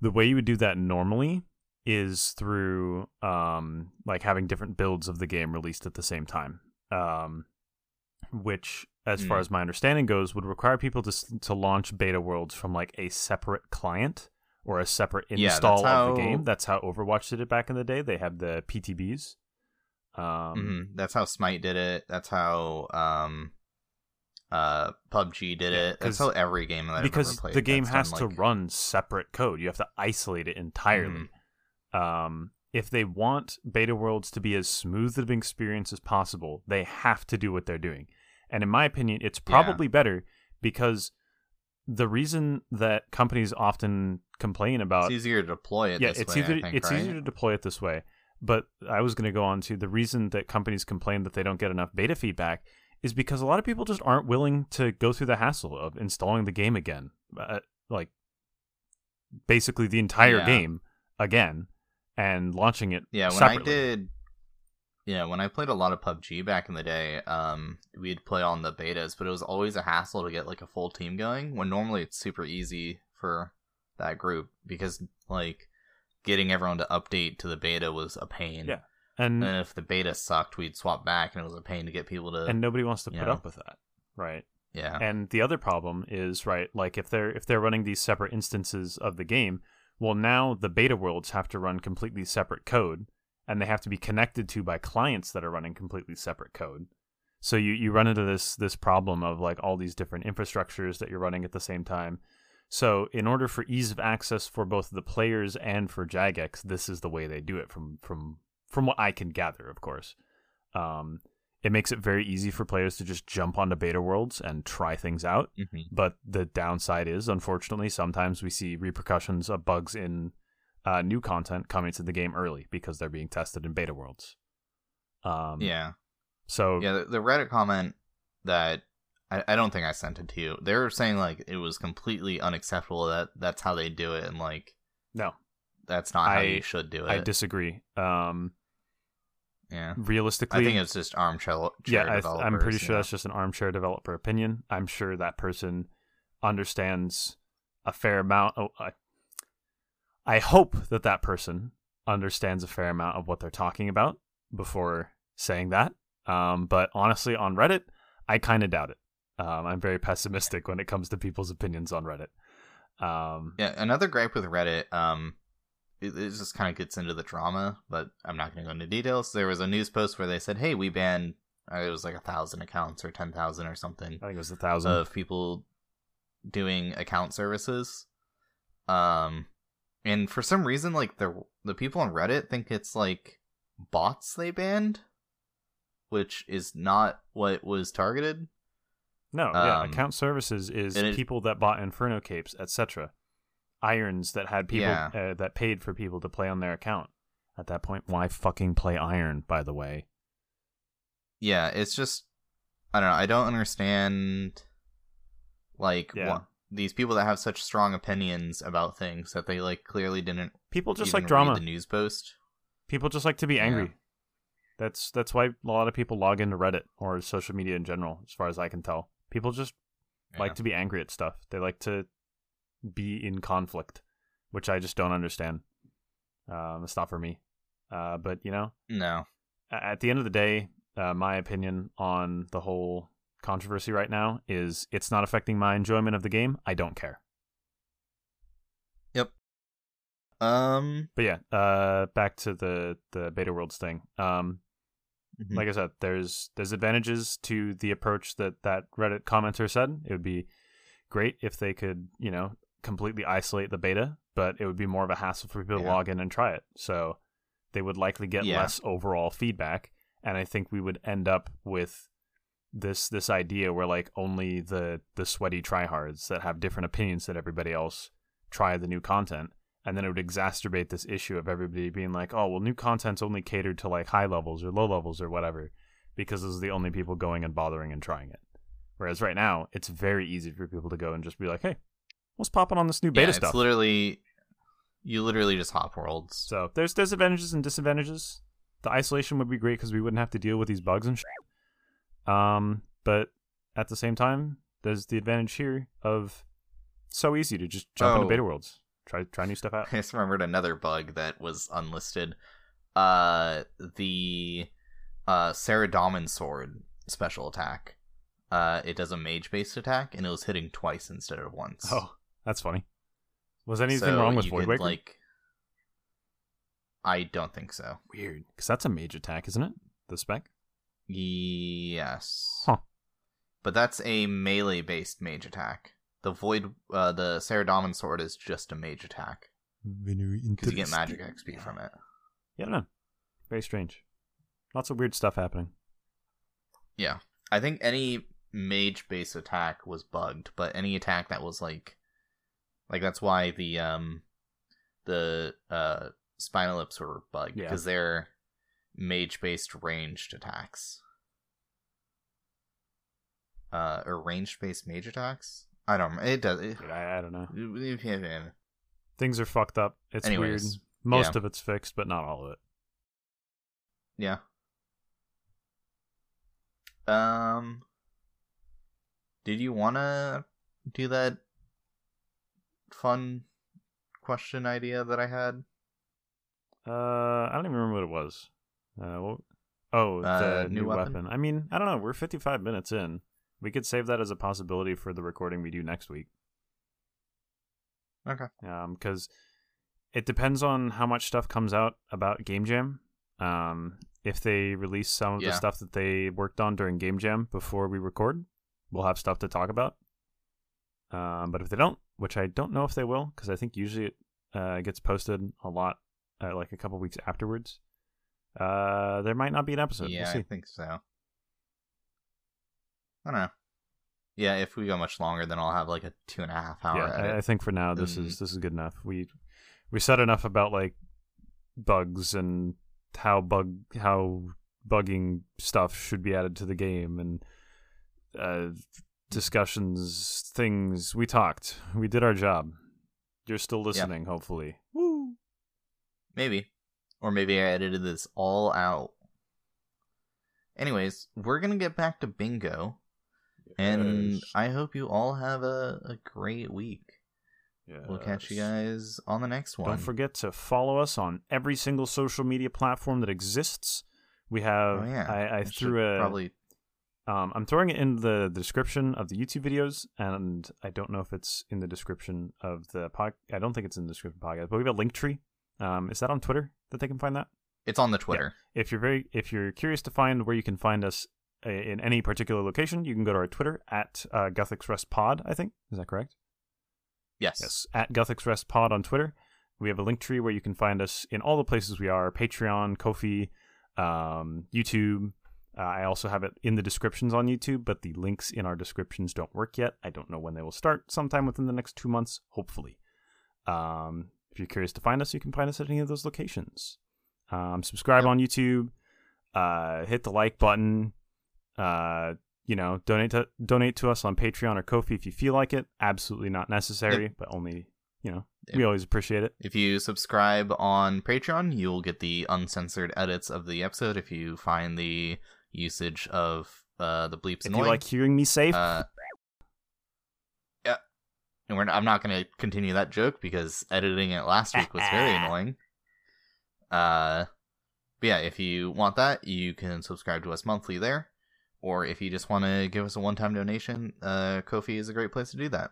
the way you would do that normally is through um, like having different builds of the game released at the same time. Um, which, as far Mm. as my understanding goes, would require people to to launch beta worlds from like a separate client or a separate Yeah, that's install of the game. That's how Overwatch did it back in the day. They had the PTBs. Um, Mhm. That's how Smite did it. That's how um, uh, PUBG did Yeah, it. That's how every game that I've because ever played. the game has done, to run separate code. You have to isolate it entirely. Mm-hmm. Um, if they want beta worlds to be as smooth of an experience as possible, they have to do what they're doing. And in my opinion, it's Yeah. probably better because the reason that companies often complain about It's easier to deploy it. yeah, this it's way, either think, it's right? easier to deploy it this way. But I was going to go on to the reason that companies complain that they don't get enough beta feedback is because a lot of people just aren't willing to go through the hassle of installing the game again, uh, like basically the entire Yeah. game again, and launching it. Yeah, when separately. I did, Yeah, when I played a lot of PUBG back in the day, um, we'd play on the betas, but it was always a hassle to get like a full team going. When normally it's super easy for that group because like getting everyone to update to the beta was a pain. Yeah. And And if the beta sucked, we'd swap back, and it was a pain to get people to. and nobody wants to put Yeah. up with that, right? yeah, And the other problem is right, like if they're if they're running these separate instances of the game, well now the beta worlds have to run completely separate code and they have to be connected to by clients that are running completely separate code. So you you run into this this problem of like all these different infrastructures that you're running at the same time. So in order for ease of access for both the players and for Jagex, this is the way they do it from from from what I can gather, of course. Um, it makes it very easy for players to just jump onto beta worlds and try things out. hmm But the downside is, unfortunately, sometimes we see repercussions of bugs in uh, new content coming to the game early because they're being tested in beta worlds. Um, yeah, So yeah. The, the Reddit comment that I, I don't think I sent it to you. They were saying like it was completely unacceptable that that's how they do it, and like no, that's not how I- you should do it. I disagree. Um, yeah, realistically, I think it's just armchair. yeah, I, I'm pretty sure know? that's just an armchair developer opinion. I'm sure that person understands a fair amount. Oh, I, I hope that that person understands a fair amount of what they're talking about before saying that. Um, but honestly, on Reddit, I kind of doubt it. Um, I'm very pessimistic when it comes to people's opinions on Reddit. Um, Yeah, another gripe with Reddit, um, it, it just kind of gets into the drama, but I'm not going to go into details. There was a news post where they said, "Hey, we banned." Uh, it was like a thousand accounts or ten thousand or something I think it was a thousand. of people doing account services. Um, and for some reason, like the the people on Reddit think it's like bots they banned, which is not what was targeted. No, yeah, Um, account services is it- people that bought Inferno capes, etc. Irons that had people Yeah. uh, that paid for people to play on their account. At that point, why fucking play Iron? By the way, yeah it's just i don't know i don't understand like Yeah. what these people that have such strong opinions about things that they like clearly didn't people just like drama. the news post People just like to be angry. Yeah. That's that's why a lot of people log into Reddit or social media in general, as far as I can tell. People just like to be angry at stuff. They like to be in conflict, which I just don't understand. Um, it's not for me. Uh, but you know, no at the end of the day, uh, my opinion on the whole controversy right now is it's not affecting my enjoyment of the game. I don't care. Yep. Um But yeah, uh, back to the the beta worlds thing. Um, mhm. like I said, there's there's advantages to the approach that that Reddit commenter said. It would be great if they could, you know, completely isolate the beta, but it would be more of a hassle for people to log in and try it. So they would likely get Yeah. less overall feedback, and I think we would end up with this this idea where like only the the sweaty tryhards that have different opinions than everybody else try the new content and then it would exacerbate this issue of everybody being like oh well new content's only catered to like high levels or low levels or whatever because those are the only people going and bothering and trying it whereas right now it's very easy for people to go and just be like hey what's popping on this new beta yeah, stuff it's literally you literally just hop worlds so there's disadvantages and disadvantages. The isolation would be great because we wouldn't have to deal with these bugs and shit. Um, but at the same time, there's the advantage here of so easy to just jump into Oh. beta worlds, try try new stuff out. i just remembered another bug that was unlisted uh the uh Saradomin sword special attack uh it does a mage based attack and it was hitting twice instead of once Oh, that's funny. Was anything So wrong with you Void could, Waker? Like, I don't think so. Weird, because that's a mage attack, isn't it? The spec. Yes. Huh. But that's a melee based mage attack. The void, uh, the Saradomin sword is just a mage attack because you get magic XP from it. Yeah, no. Very strange. Lots of weird stuff happening. Yeah, I think any mage based attack was bugged, but any attack that was like, like that's why the um, the uh Spinolyps were bugged Yeah. because they're mage based ranged attacks. Uh, or ranged based mage attacks. I don't. It does. It, I, I don't know. Things are fucked up. It's Anyways, weird. Most yeah. of it's fixed, but not all of it. yeah. Um, did you want to do that fun question idea that I had? Uh, I don't even remember what it was. Uh, what, oh, the Uh, new, new weapon. weapon? I mean, I don't know. We're 55 minutes in. We could save that as a possibility for the recording we do next week. Okay. Um, because it depends on how much stuff comes out about Game Jam. Um, if they release some of the stuff that they worked on during Game Jam before we record, we'll have stuff to talk about. Um, but if they don't, which I don't know if they will, because I think usually it uh, gets posted a lot, uh, like a couple weeks afterwards. Uh, there might not be an episode. yeah, we'll I think so. I don't know. Yeah, if we go much longer, then I'll have like a two and a half hour yeah, edit. I, think for now this Mm. is this is good enough. We we said enough about like bugs and how bug how bugging stuff should be added to the game and uh, discussions things. We talked. We did our job. You're still listening, hopefully. Woo! Maybe. Or maybe I edited this all out. Anyways, we're gonna get back to bingo. And I hope you all have a, a great week. We'll catch you guys on the next one. Don't forget to follow us on every single social media platform that exists. We oh, have. Oh yeah. I, I threw a. probably Um, I'm throwing it in the description of the YouTube videos, and I don't know if it's in the description of the pod. I don't think it's in the description of the podcast, but we have a link tree. Um, is that on Twitter that they can find that? it's on the Twitter. If you're very, if you're curious to find where you can find us uh, in any particular location, you can go to our Twitter at uh, Rest Pod. I think is that correct? Yes. Yes, at Guthix Rest Pod on Twitter. We have a link tree where you can find us in all the places we are: Patreon, Ko-fi, um, YouTube. Uh, I also have it in the descriptions on YouTube, but the links in our descriptions don't work yet. I don't know when they will start. Sometime within the next two months, hopefully. Um, if you're curious to find us, you can find us at any of those locations. Um, subscribe Yep. on YouTube. Uh, hit the like button. Uh, you know, donate to donate to us on Patreon or Ko-fi if you feel like it. Absolutely not necessary, but only you know we always appreciate it. If you subscribe on Patreon, you'll get the uncensored edits of the episode if you find the usage of uh, the bleeps If annoying. you like hearing me safe. Uh, yeah, and we're, I'm not going to continue that joke because editing it last week was very annoying. Uh, but yeah, if you want that, you can subscribe to us monthly there, or if you just want to give us a one-time donation, uh, Ko-fi is a great place to do that.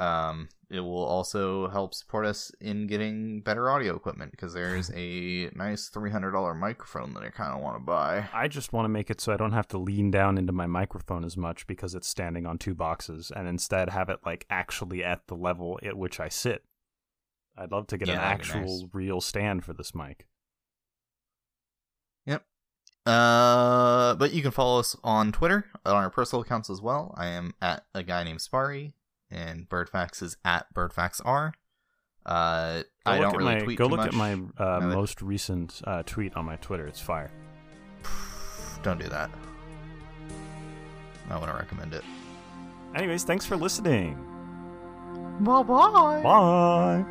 Um, it will also help support us in getting better audio equipment because there's a nice three hundred dollar microphone that I kind of want to buy. I just want to make it so I don't have to lean down into my microphone as much because it's standing on two boxes, and instead have it like actually at the level at which I sit. I'd love to get Yeah, an actual nice. real stand for this mic. Yep. Uh, but you can follow us on Twitter on our personal accounts as well. I am at a guy named Sparre, and Birdfacts is at BirdfaxR. Uh, Go I look don't at really my, tweet Go too look much. at my uh, now that- most recent uh, tweet on my Twitter. It's fire. Don't do that. I want to recommend it. Anyways, thanks for listening. Bye bye. Bye.